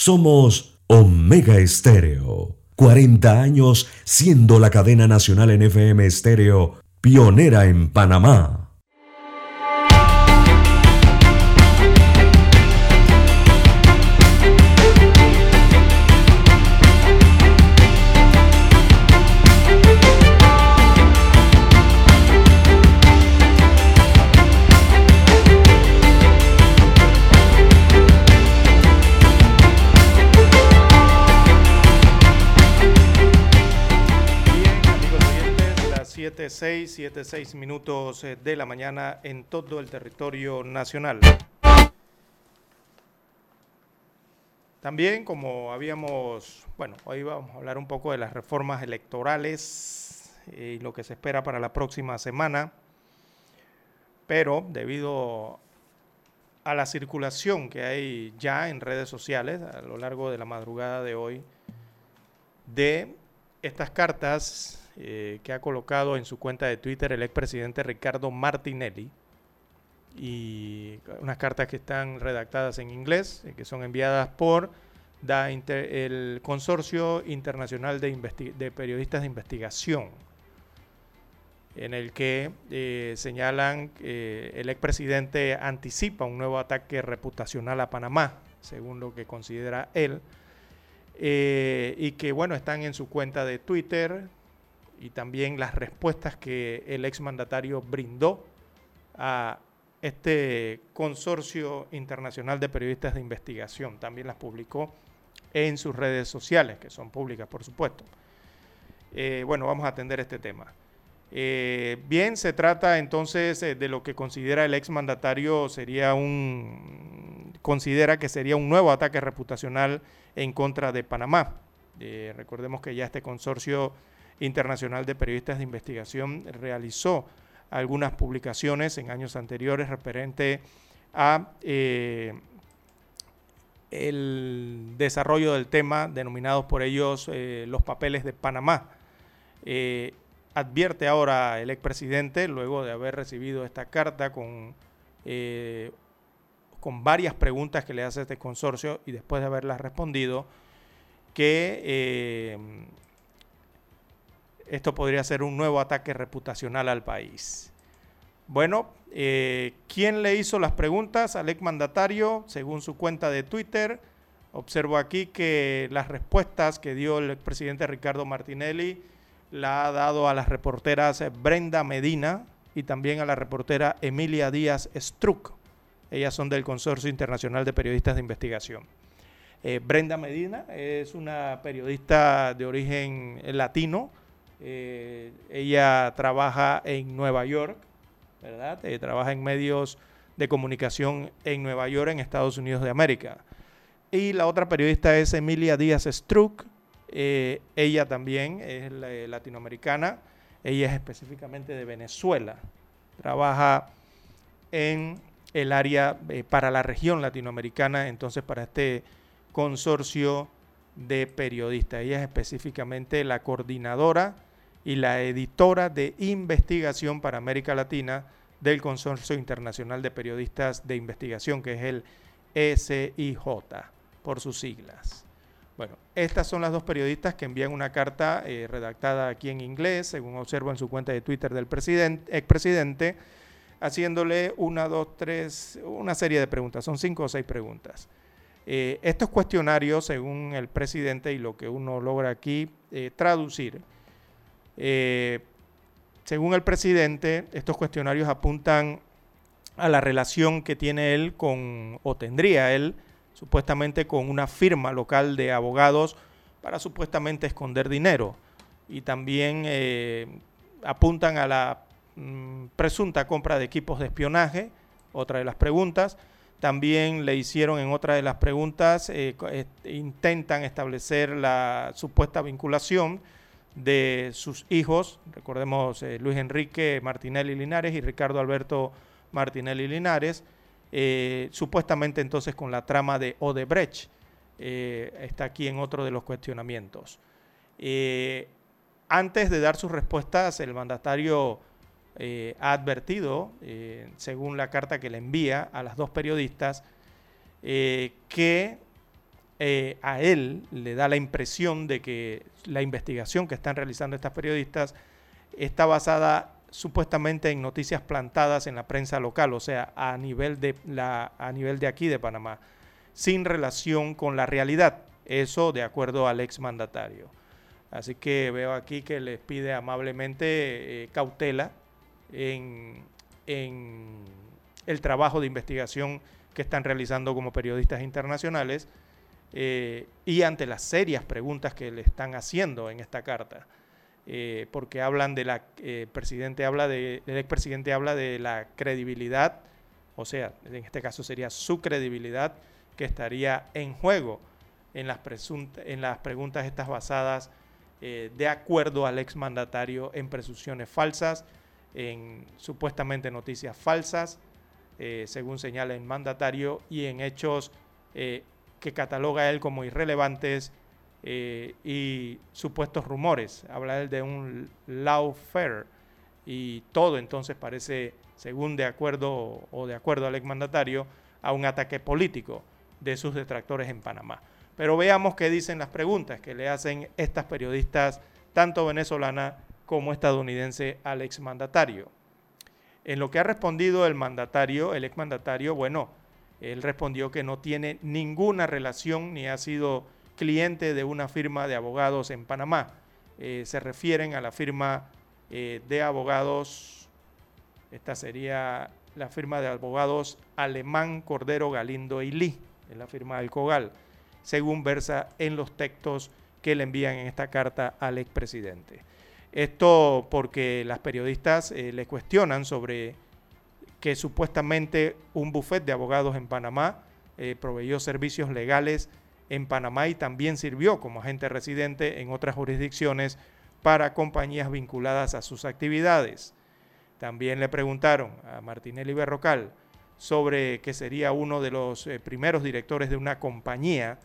Somos Omega Estéreo. 40 años siendo la cadena nacional en FM Estéreo, pionera en Panamá. Siete, seis, siete, seis minutos eh, de la mañana en todo el territorio nacional. También, como habíamos, bueno, hoy vamos a hablar un poco de las reformas electorales eh, y lo que se espera para la próxima semana, pero debido a la circulación que hay ya en redes sociales a lo largo de la madrugada de hoy de estas cartas eh, que ha colocado en su cuenta de Twitter el expresidente Ricardo Martinelli. Y unas cartas que están redactadas en inglés, eh, que son enviadas por el Consorcio Internacional de, Periodistas de Investigación, en el que eh, señalan que el expresidente anticipa un nuevo ataque reputacional a Panamá, según lo que considera él, y que bueno, están en su cuenta de Twitter, y también las respuestas que el exmandatario brindó a este consorcio internacional de periodistas de investigación. También las publicó en sus redes sociales, que son públicas, por supuesto. Eh, bueno, vamos a atender este tema. Eh, bien, se trata entonces eh, de lo que considera el exmandatario sería un considera que sería un nuevo ataque reputacional en contra de Panamá. Recordemos que ya este consorcio internacional de periodistas de investigación realizó algunas publicaciones en años anteriores referente a eh, el desarrollo del tema denominados por ellos eh, los papeles de Panamá. Eh, advierte ahora el expresidente, luego de haber recibido esta carta con, con varias preguntas que le hace este consorcio y después de haberlas respondido, que esto podría ser un nuevo ataque reputacional al país. Bueno, eh, ¿quién le hizo las preguntas al ex mandatario? Según su cuenta de Twitter, observo aquí que las respuestas que dio el expresidente Ricardo Martinelli la ha dado a las reporteras Brenda Medina y también a la reportera Emilia Díaz Struck. Ellas son del Consorcio Internacional de Periodistas de Investigación. Eh, Brenda Medina es una periodista de origen latino, eh, ella trabaja en Nueva York, ¿verdad? Eh, trabaja en medios de comunicación en Nueva York, en Estados Unidos de América. Y la otra periodista es Emilia Díaz Struck. Eh, ella también es latinoamericana. Ella es específicamente de Venezuela. Trabaja en el área para la región latinoamericana, entonces para este consorcio de periodistas. Ella es específicamente la coordinadora y la editora de investigación para América Latina del Consorcio Internacional de Periodistas de Investigación, que es el SIJ, por sus siglas. Bueno, estas son las dos periodistas que envían una carta eh, redactada aquí en inglés, según observo en su cuenta de Twitter del presidente, expresidente, haciéndole una, dos, tres, una serie de preguntas, son cinco o seis preguntas. Eh, estos cuestionarios, según el presidente y lo que uno logra aquí eh, traducir, eh, según el presidente, estos cuestionarios apuntan a la relación que tiene él con, o tendría él, supuestamente con una firma local de abogados para supuestamente esconder dinero. Y también eh, apuntan a la mm, presunta compra de equipos de espionaje, otra de las preguntas. También le hicieron en otra de las preguntas, eh, intentan establecer la supuesta vinculación de sus hijos, recordemos eh, Luis Enrique Martinelli Linares y Ricardo Alberto Martinelli Linares, eh, supuestamente entonces con la trama de Odebrecht, eh, está aquí en otro de los cuestionamientos. antes de dar sus respuestas, el mandatario ha advertido, según la carta que le envía a las dos periodistas, que eh, a él le da la impresión de que la investigación que están realizando estas periodistas está basada supuestamente en noticias plantadas en la prensa local, o sea, a nivel de, la, a nivel de aquí de Panamá, sin relación con la realidad. Eso de acuerdo al ex mandatario. Así que veo aquí que les pide amablemente eh, cautela en, en el trabajo de investigación que están realizando como periodistas internacionales eh, y ante las serias preguntas que le están haciendo en esta carta. Eh, porque hablan de la eh, presidente habla de el expresidente habla de la credibilidad, o sea, en este caso sería su credibilidad que estaría en juego en las, en las preguntas estas basadas de acuerdo al exmandatario en presunciones falsas, en supuestamente noticias falsas, según señala el mandatario, y en hechos que cataloga él como irrelevantes eh, y supuestos rumores. Habla él de un lawfare y todo entonces parece, según de acuerdo o de acuerdo al exmandatario, a un ataque político de sus detractores en Panamá. Pero veamos qué dicen las preguntas que le hacen estas periodistas, tanto venezolana como estadounidense, al exmandatario. En lo que ha respondido el mandatario, el exmandatario, bueno, él respondió que no tiene ninguna relación ni ha sido cliente de una firma de abogados en Panamá. Eh, se refieren a la firma eh, de abogados, esta sería la firma de abogados Alemán, Cordero, Galindo y Lee, es la firma del Cogal, según versa en los textos que le envían en esta carta al expresidente. Esto porque las periodistas eh, le cuestionan sobre que supuestamente un bufete de abogados en Panamá eh, proveyó servicios legales en Panamá y también sirvió como agente residente en otras jurisdicciones para compañías vinculadas a sus actividades. También le preguntaron a Martinelli Berrocal sobre que sería uno de los eh, primeros directores de una compañía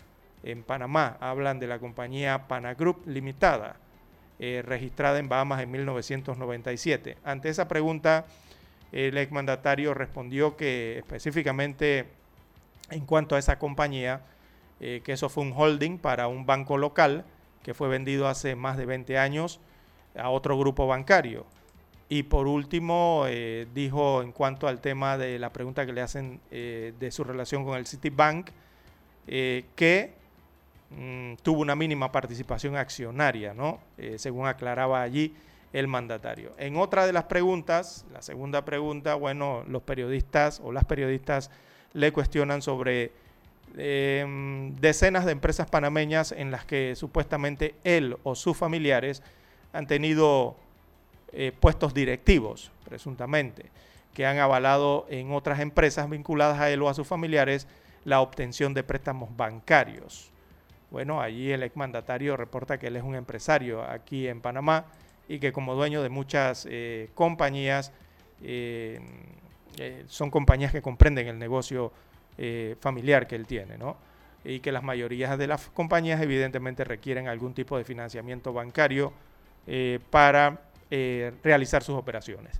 en Panamá. Hablan de la compañía Panagroup Limitada, eh, registrada en Bahamas en 1997. Ante esa pregunta, el exmandatario respondió que específicamente en cuanto a esa compañía, eh, que eso fue un holding para un banco local que fue vendido hace más de 20 años a otro grupo bancario. Y por último, eh, dijo en cuanto al tema de la pregunta que le hacen eh, de su relación con el Citibank, que mm, tuvo una mínima participación accionaria, ¿no? según aclaraba allí el mandatario. En otra de las preguntas, la segunda pregunta, bueno, los periodistas o las periodistas le cuestionan sobre em, decenas de empresas panameñas en las que supuestamente él o sus familiares han tenido eh, puestos directivos, presuntamente, que han avalado en otras empresas vinculadas a él o a sus familiares la obtención de préstamos bancarios. Bueno, allí el exmandatario reporta que él es un empresario aquí en Panamá y que como dueño de muchas eh, compañías eh, eh, son compañías que comprenden el negocio familiar que él tiene, ¿no? Y que las mayorías de las compañías evidentemente requieren algún tipo de financiamiento bancario para realizar sus operaciones.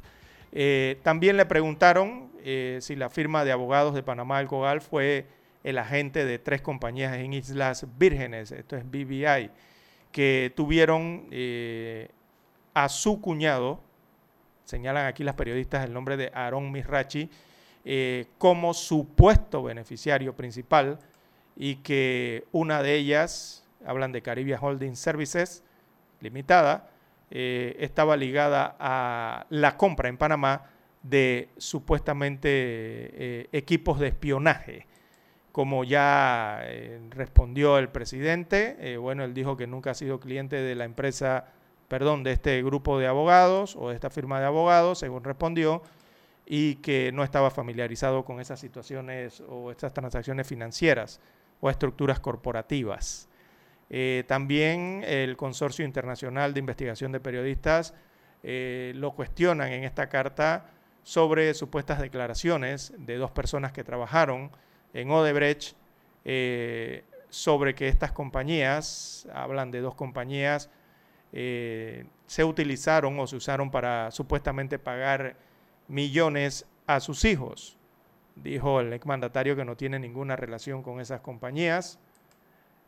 también le preguntaron si la firma de abogados de Panamá Alcogal fue el agente de tres compañías en Islas Vírgenes, esto es BBI, que tuvieron a su cuñado, señalan aquí las periodistas el nombre de Aaron Misrachi, eh, como supuesto beneficiario principal y que una de ellas, hablan de Caribbean Holding Services Limitada, eh, estaba ligada a la compra en Panamá de supuestamente eh, equipos de espionaje. Como ya respondió el presidente, bueno, él dijo que nunca ha sido cliente de la empresa perdón, de este grupo de abogados o de esta firma de abogados, según respondió, y que no estaba familiarizado con esas situaciones o estas transacciones financieras o estructuras corporativas. Eh, también el Consorcio Internacional de Investigación de Periodistas eh, lo cuestionan en esta carta sobre supuestas declaraciones de dos personas que trabajaron en Odebrecht eh, sobre que estas compañías, hablan de dos compañías, eh, se utilizaron o se usaron para supuestamente pagar millones a sus hijos. Dijo el exmandatario que no tiene ninguna relación con esas compañías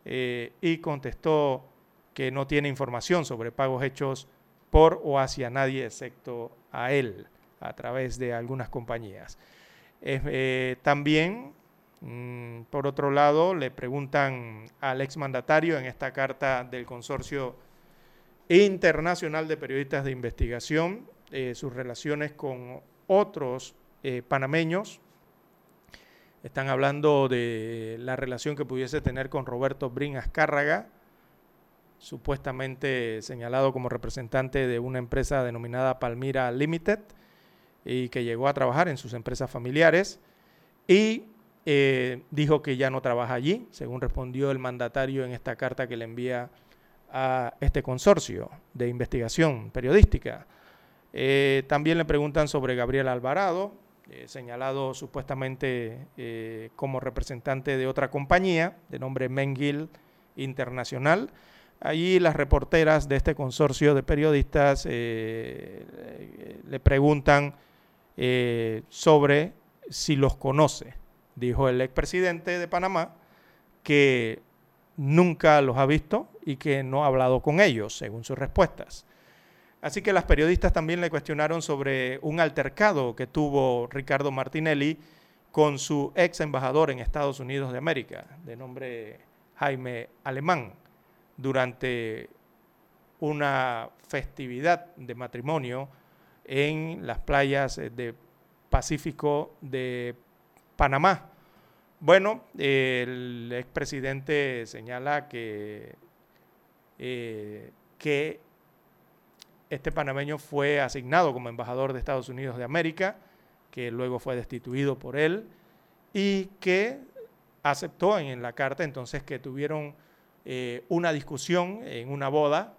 eh, y contestó que no tiene información sobre pagos hechos por o hacia nadie excepto a él a través de algunas compañías. Eh, también, mm, por otro lado, le preguntan al exmandatario en esta carta del consorcio internacional de periodistas de investigación, eh, sus relaciones con otros eh, panameños. Están hablando de la relación que pudiese tener con Roberto Brin Azcárraga, supuestamente señalado como representante de una empresa denominada Palmira Limited y que llegó a trabajar en sus empresas familiares y eh, dijo que ya no trabaja allí, según respondió el mandatario en esta carta que le envía a este consorcio de investigación periodística. Eh, también le preguntan sobre Gabriel Alvarado, eh, señalado supuestamente eh, como representante de otra compañía de nombre Mengil Internacional. Allí las reporteras de este consorcio de periodistas le preguntan sobre si los conoce. Dijo el expresidente de Panamá que nunca los ha visto y que no ha hablado con ellos, según sus respuestas. Así que las periodistas también le cuestionaron sobre un altercado que tuvo Ricardo Martinelli con su ex embajador en Estados Unidos de América, de nombre Jaime Alemán, durante una festividad de matrimonio en las playas de Pacífico de Panamá. Bueno, el expresidente señala que, eh, que este panameño fue asignado como embajador de Estados Unidos de América, que luego fue destituido por él, y que aceptó en, la carta entonces que tuvieron eh, una discusión en una boda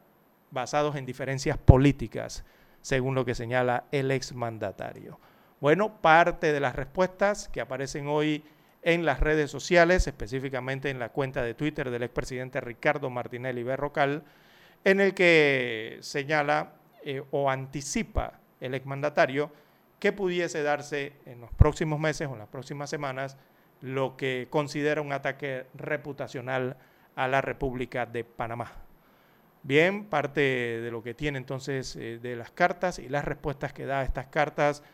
basados en diferencias políticas, según lo que señala el exmandatario. Bueno, parte de las respuestas que aparecen hoy en las redes sociales, específicamente en la cuenta de Twitter del expresidente Ricardo Martinelli Berrocal, en el que señala eh, o anticipa el exmandatario que pudiese darse en los próximos meses o en las próximas semanas lo que considera un ataque reputacional a la República de Panamá. Bien, parte de lo que tiene entonces eh, de las cartas y las respuestas que da estas cartas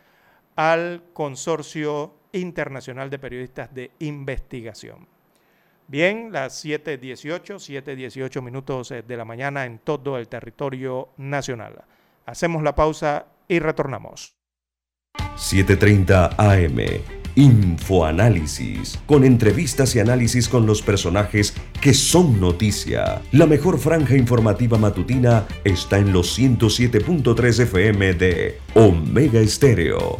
al Consorcio Internacional de Periodistas de Investigación. Bien, las 7.18, 7.18 minutos eh, de la mañana en todo el territorio nacional. Hacemos la pausa y retornamos. 7.30 AM. Infoanálisis, con entrevistas y análisis con los personajes que son noticia. La mejor franja informativa matutina está en los 107.3 FM de Omega Estéreo,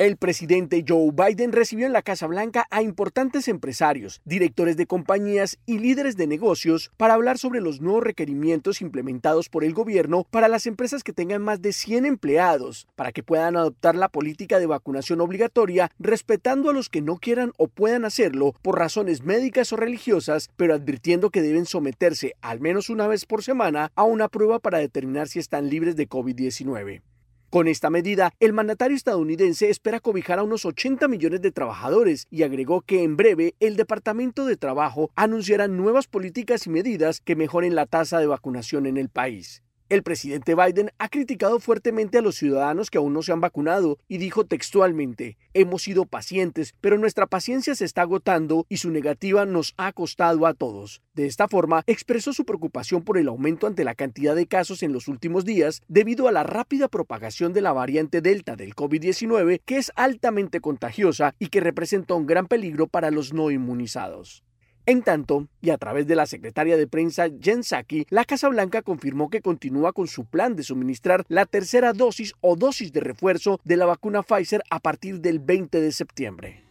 El presidente Joe Biden recibió en la Casa Blanca a importantes empresarios, directores de compañías y líderes de negocios para hablar sobre los nuevos requerimientos implementados por el gobierno para las empresas que tengan más de 100 empleados, para que puedan adoptar la política de vacunación obligatoria, respetando a los que no quieran o puedan hacerlo por razones médicas o religiosas, pero advirtiendo que deben someterse al menos una vez por semana a una prueba para determinar si están libres de COVID-19. Con esta medida, el mandatario estadounidense espera cobijar a unos 80 millones de trabajadores y agregó que en breve el Departamento de Trabajo anunciará nuevas políticas y medidas que mejoren la tasa de vacunación en el país. El presidente Biden ha criticado fuertemente a los ciudadanos que aún no se han vacunado y dijo textualmente, hemos sido pacientes, pero nuestra paciencia se está agotando y su negativa nos ha costado a todos. De esta forma, expresó su preocupación por el aumento ante la cantidad de casos en los últimos días debido a la rápida propagación de la variante Delta del COVID-19, que es altamente contagiosa y que representa un gran peligro para los no inmunizados. En tanto, y a través de la secretaria de prensa Jen Psaki, la Casa Blanca confirmó que continúa con su plan de suministrar la tercera dosis o dosis de refuerzo de la vacuna Pfizer a partir del 20 de septiembre.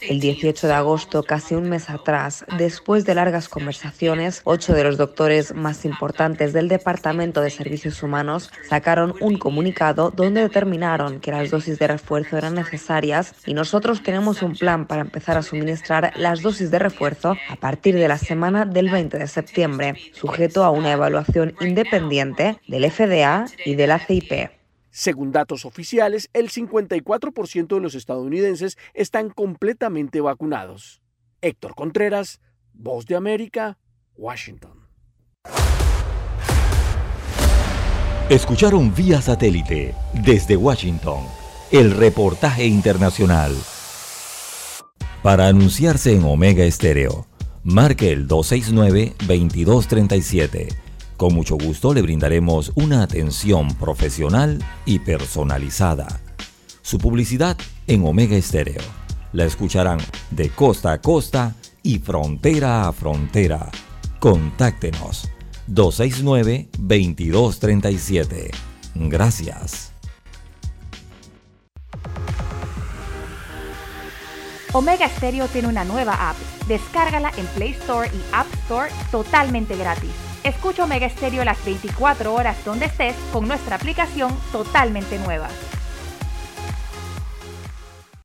El 18 de agosto, casi un mes atrás, después de largas conversaciones, ocho de los doctores más importantes del Departamento de Servicios Humanos sacaron un comunicado donde determinaron que las dosis de refuerzo eran necesarias y nosotros tenemos un plan para empezar a suministrar las dosis de refuerzo a partir de la semana del 20 de septiembre, sujeto a una evaluación independiente del FDA y de la CIP. Según datos oficiales, el 54% de los estadounidenses están completamente vacunados. Héctor Contreras, Voz de América, Washington. Escucharon vía satélite desde Washington el reportaje internacional. Para anunciarse en Omega Estéreo, marque el 269-2237 con mucho gusto le brindaremos una atención profesional y personalizada. Su publicidad en Omega Estéreo. La escucharán de costa a costa y frontera a frontera. Contáctenos 269-2237. Gracias. Omega Stereo tiene una nueva app. Descárgala en Play Store y App Store totalmente gratis. Escucha Omega Stereo las 24 horas donde estés con nuestra aplicación totalmente nueva.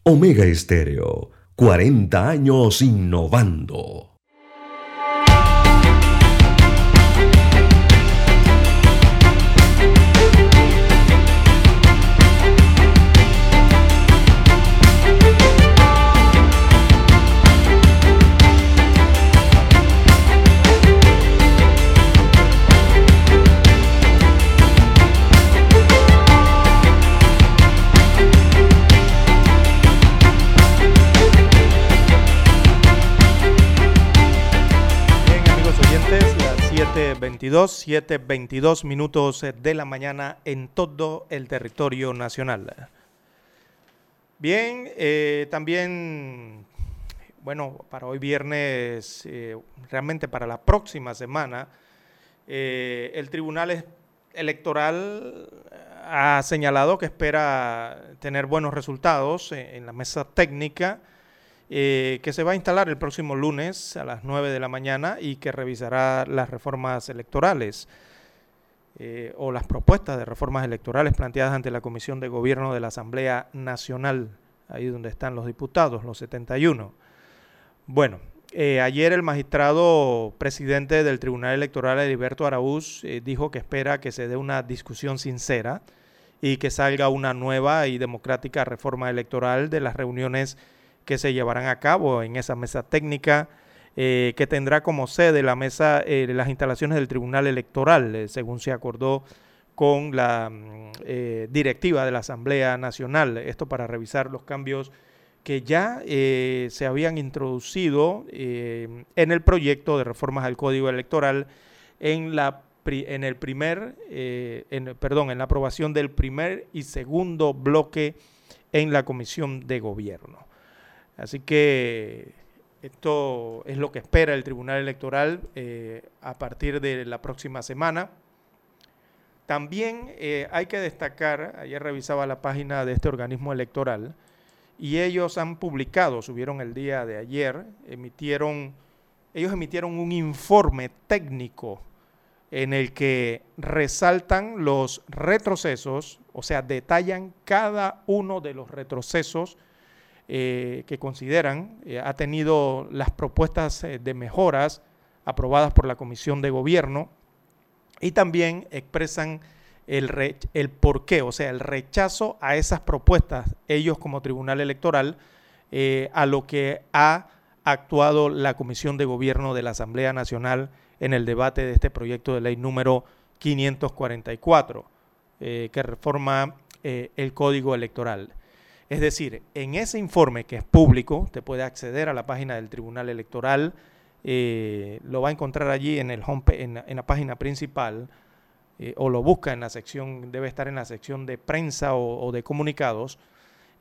Omega Estéreo, 40 años innovando. 7.22, 7.22 minutos de la mañana en todo el territorio nacional. Bien, eh, también, bueno, para hoy viernes, eh, realmente para la próxima semana, eh, el Tribunal Electoral ha señalado que espera tener buenos resultados en la mesa técnica eh, que se va a instalar el próximo lunes a las 9 de la mañana y que revisará las reformas electorales eh, o las propuestas de reformas electorales planteadas ante la Comisión de Gobierno de la Asamblea Nacional, ahí donde están los diputados, los 71. Bueno, eh, ayer el magistrado presidente del Tribunal Electoral, Heriberto Araúz, dijo que espera que se dé una discusión sincera y que salga una nueva y democrática reforma electoral de las reuniones que se llevarán a cabo en esa mesa técnica eh, que tendrá como sede la mesa eh, las instalaciones del Tribunal Electoral, eh, según se acordó con la mm, directiva de la Asamblea Nacional. Esto para revisar los cambios que ya se habían introducido en el proyecto de reformas al Código Electoral en la en el primer, en, perdón, en la aprobación del primer y segundo bloque en la Comisión de Gobierno. Así que esto es lo que espera el Tribunal Electoral eh, a partir de la próxima semana. También eh, hay que destacar, ayer revisaba la página de este organismo electoral y ellos han publicado, subieron el día de ayer, emitieron, ellos emitieron un informe técnico en el que resaltan los retrocesos, o sea, detallan cada uno de los retrocesos eh, que consideran eh, ha tenido las propuestas eh, de mejoras aprobadas por la Comisión de Gobierno y también expresan el, el porqué, o sea, el rechazo a esas propuestas, ellos como Tribunal Electoral, a lo que ha actuado la Comisión de Gobierno de la Asamblea Nacional en el debate de este proyecto de ley número 544, que reforma el Código Electoral. Es decir, en ese informe que es público, usted puede acceder a la página del Tribunal Electoral, eh, lo va a encontrar allí en, el home, en, la página principal, eh, o lo busca en la sección, debe estar en la sección de prensa o, de comunicados.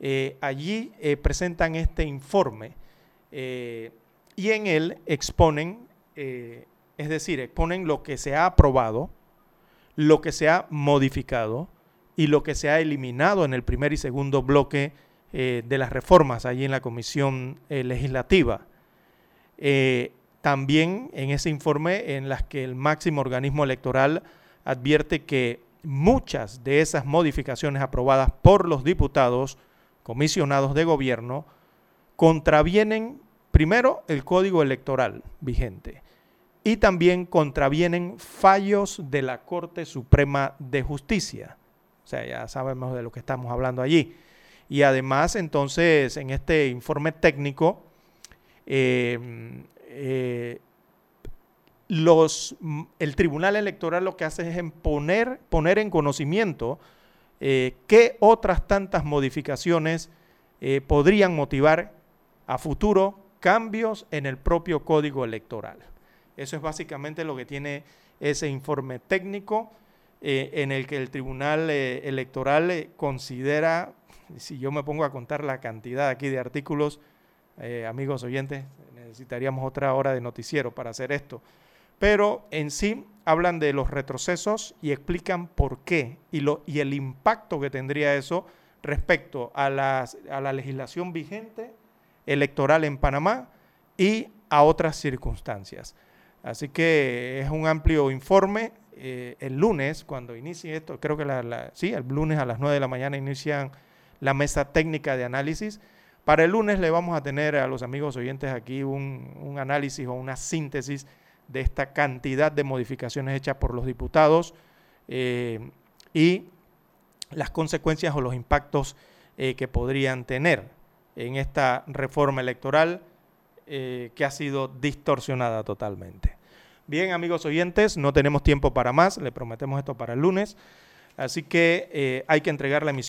Eh, allí presentan este informe y en él exponen, es decir, exponen lo que se ha aprobado, lo que se ha modificado, y lo que se ha eliminado en el primer y segundo bloque eh, de las reformas allí en la Comisión eh, Legislativa. Eh, también en ese informe en las que el máximo organismo electoral advierte que muchas de esas modificaciones aprobadas por los diputados comisionados de gobierno contravienen primero el código electoral vigente y también contravienen fallos de la Corte Suprema de Justicia. O sea, ya sabemos de lo que estamos hablando allí. Y además, entonces, en este informe técnico, eh, eh, los, el Tribunal Electoral lo que hace es poner, poner en conocimiento eh, qué otras tantas modificaciones podrían motivar a futuro cambios en el propio código electoral. Eso es básicamente lo que tiene ese informe técnico. Eh, en el que el Tribunal eh, Electoral eh, considera, si yo me pongo a contar la cantidad aquí de artículos, amigos oyentes, necesitaríamos otra hora de noticiero para hacer esto, pero en sí hablan de los retrocesos y explican por qué y, lo, y el impacto que tendría eso respecto a, a la legislación vigente electoral en Panamá y a otras circunstancias. Así que es un amplio informe eh, el lunes, cuando inicie esto, creo que la, sí, el lunes a las 9 de la mañana inician la mesa técnica de análisis. Para el lunes le vamos a tener a los amigos oyentes aquí un, análisis o una síntesis de esta cantidad de modificaciones hechas por los diputados eh, y las consecuencias o los impactos eh, que podrían tener en esta reforma electoral que ha sido distorsionada totalmente. Bien, amigos oyentes, no tenemos tiempo para más, le prometemos esto para el lunes, así que eh, hay que entregar la emisión.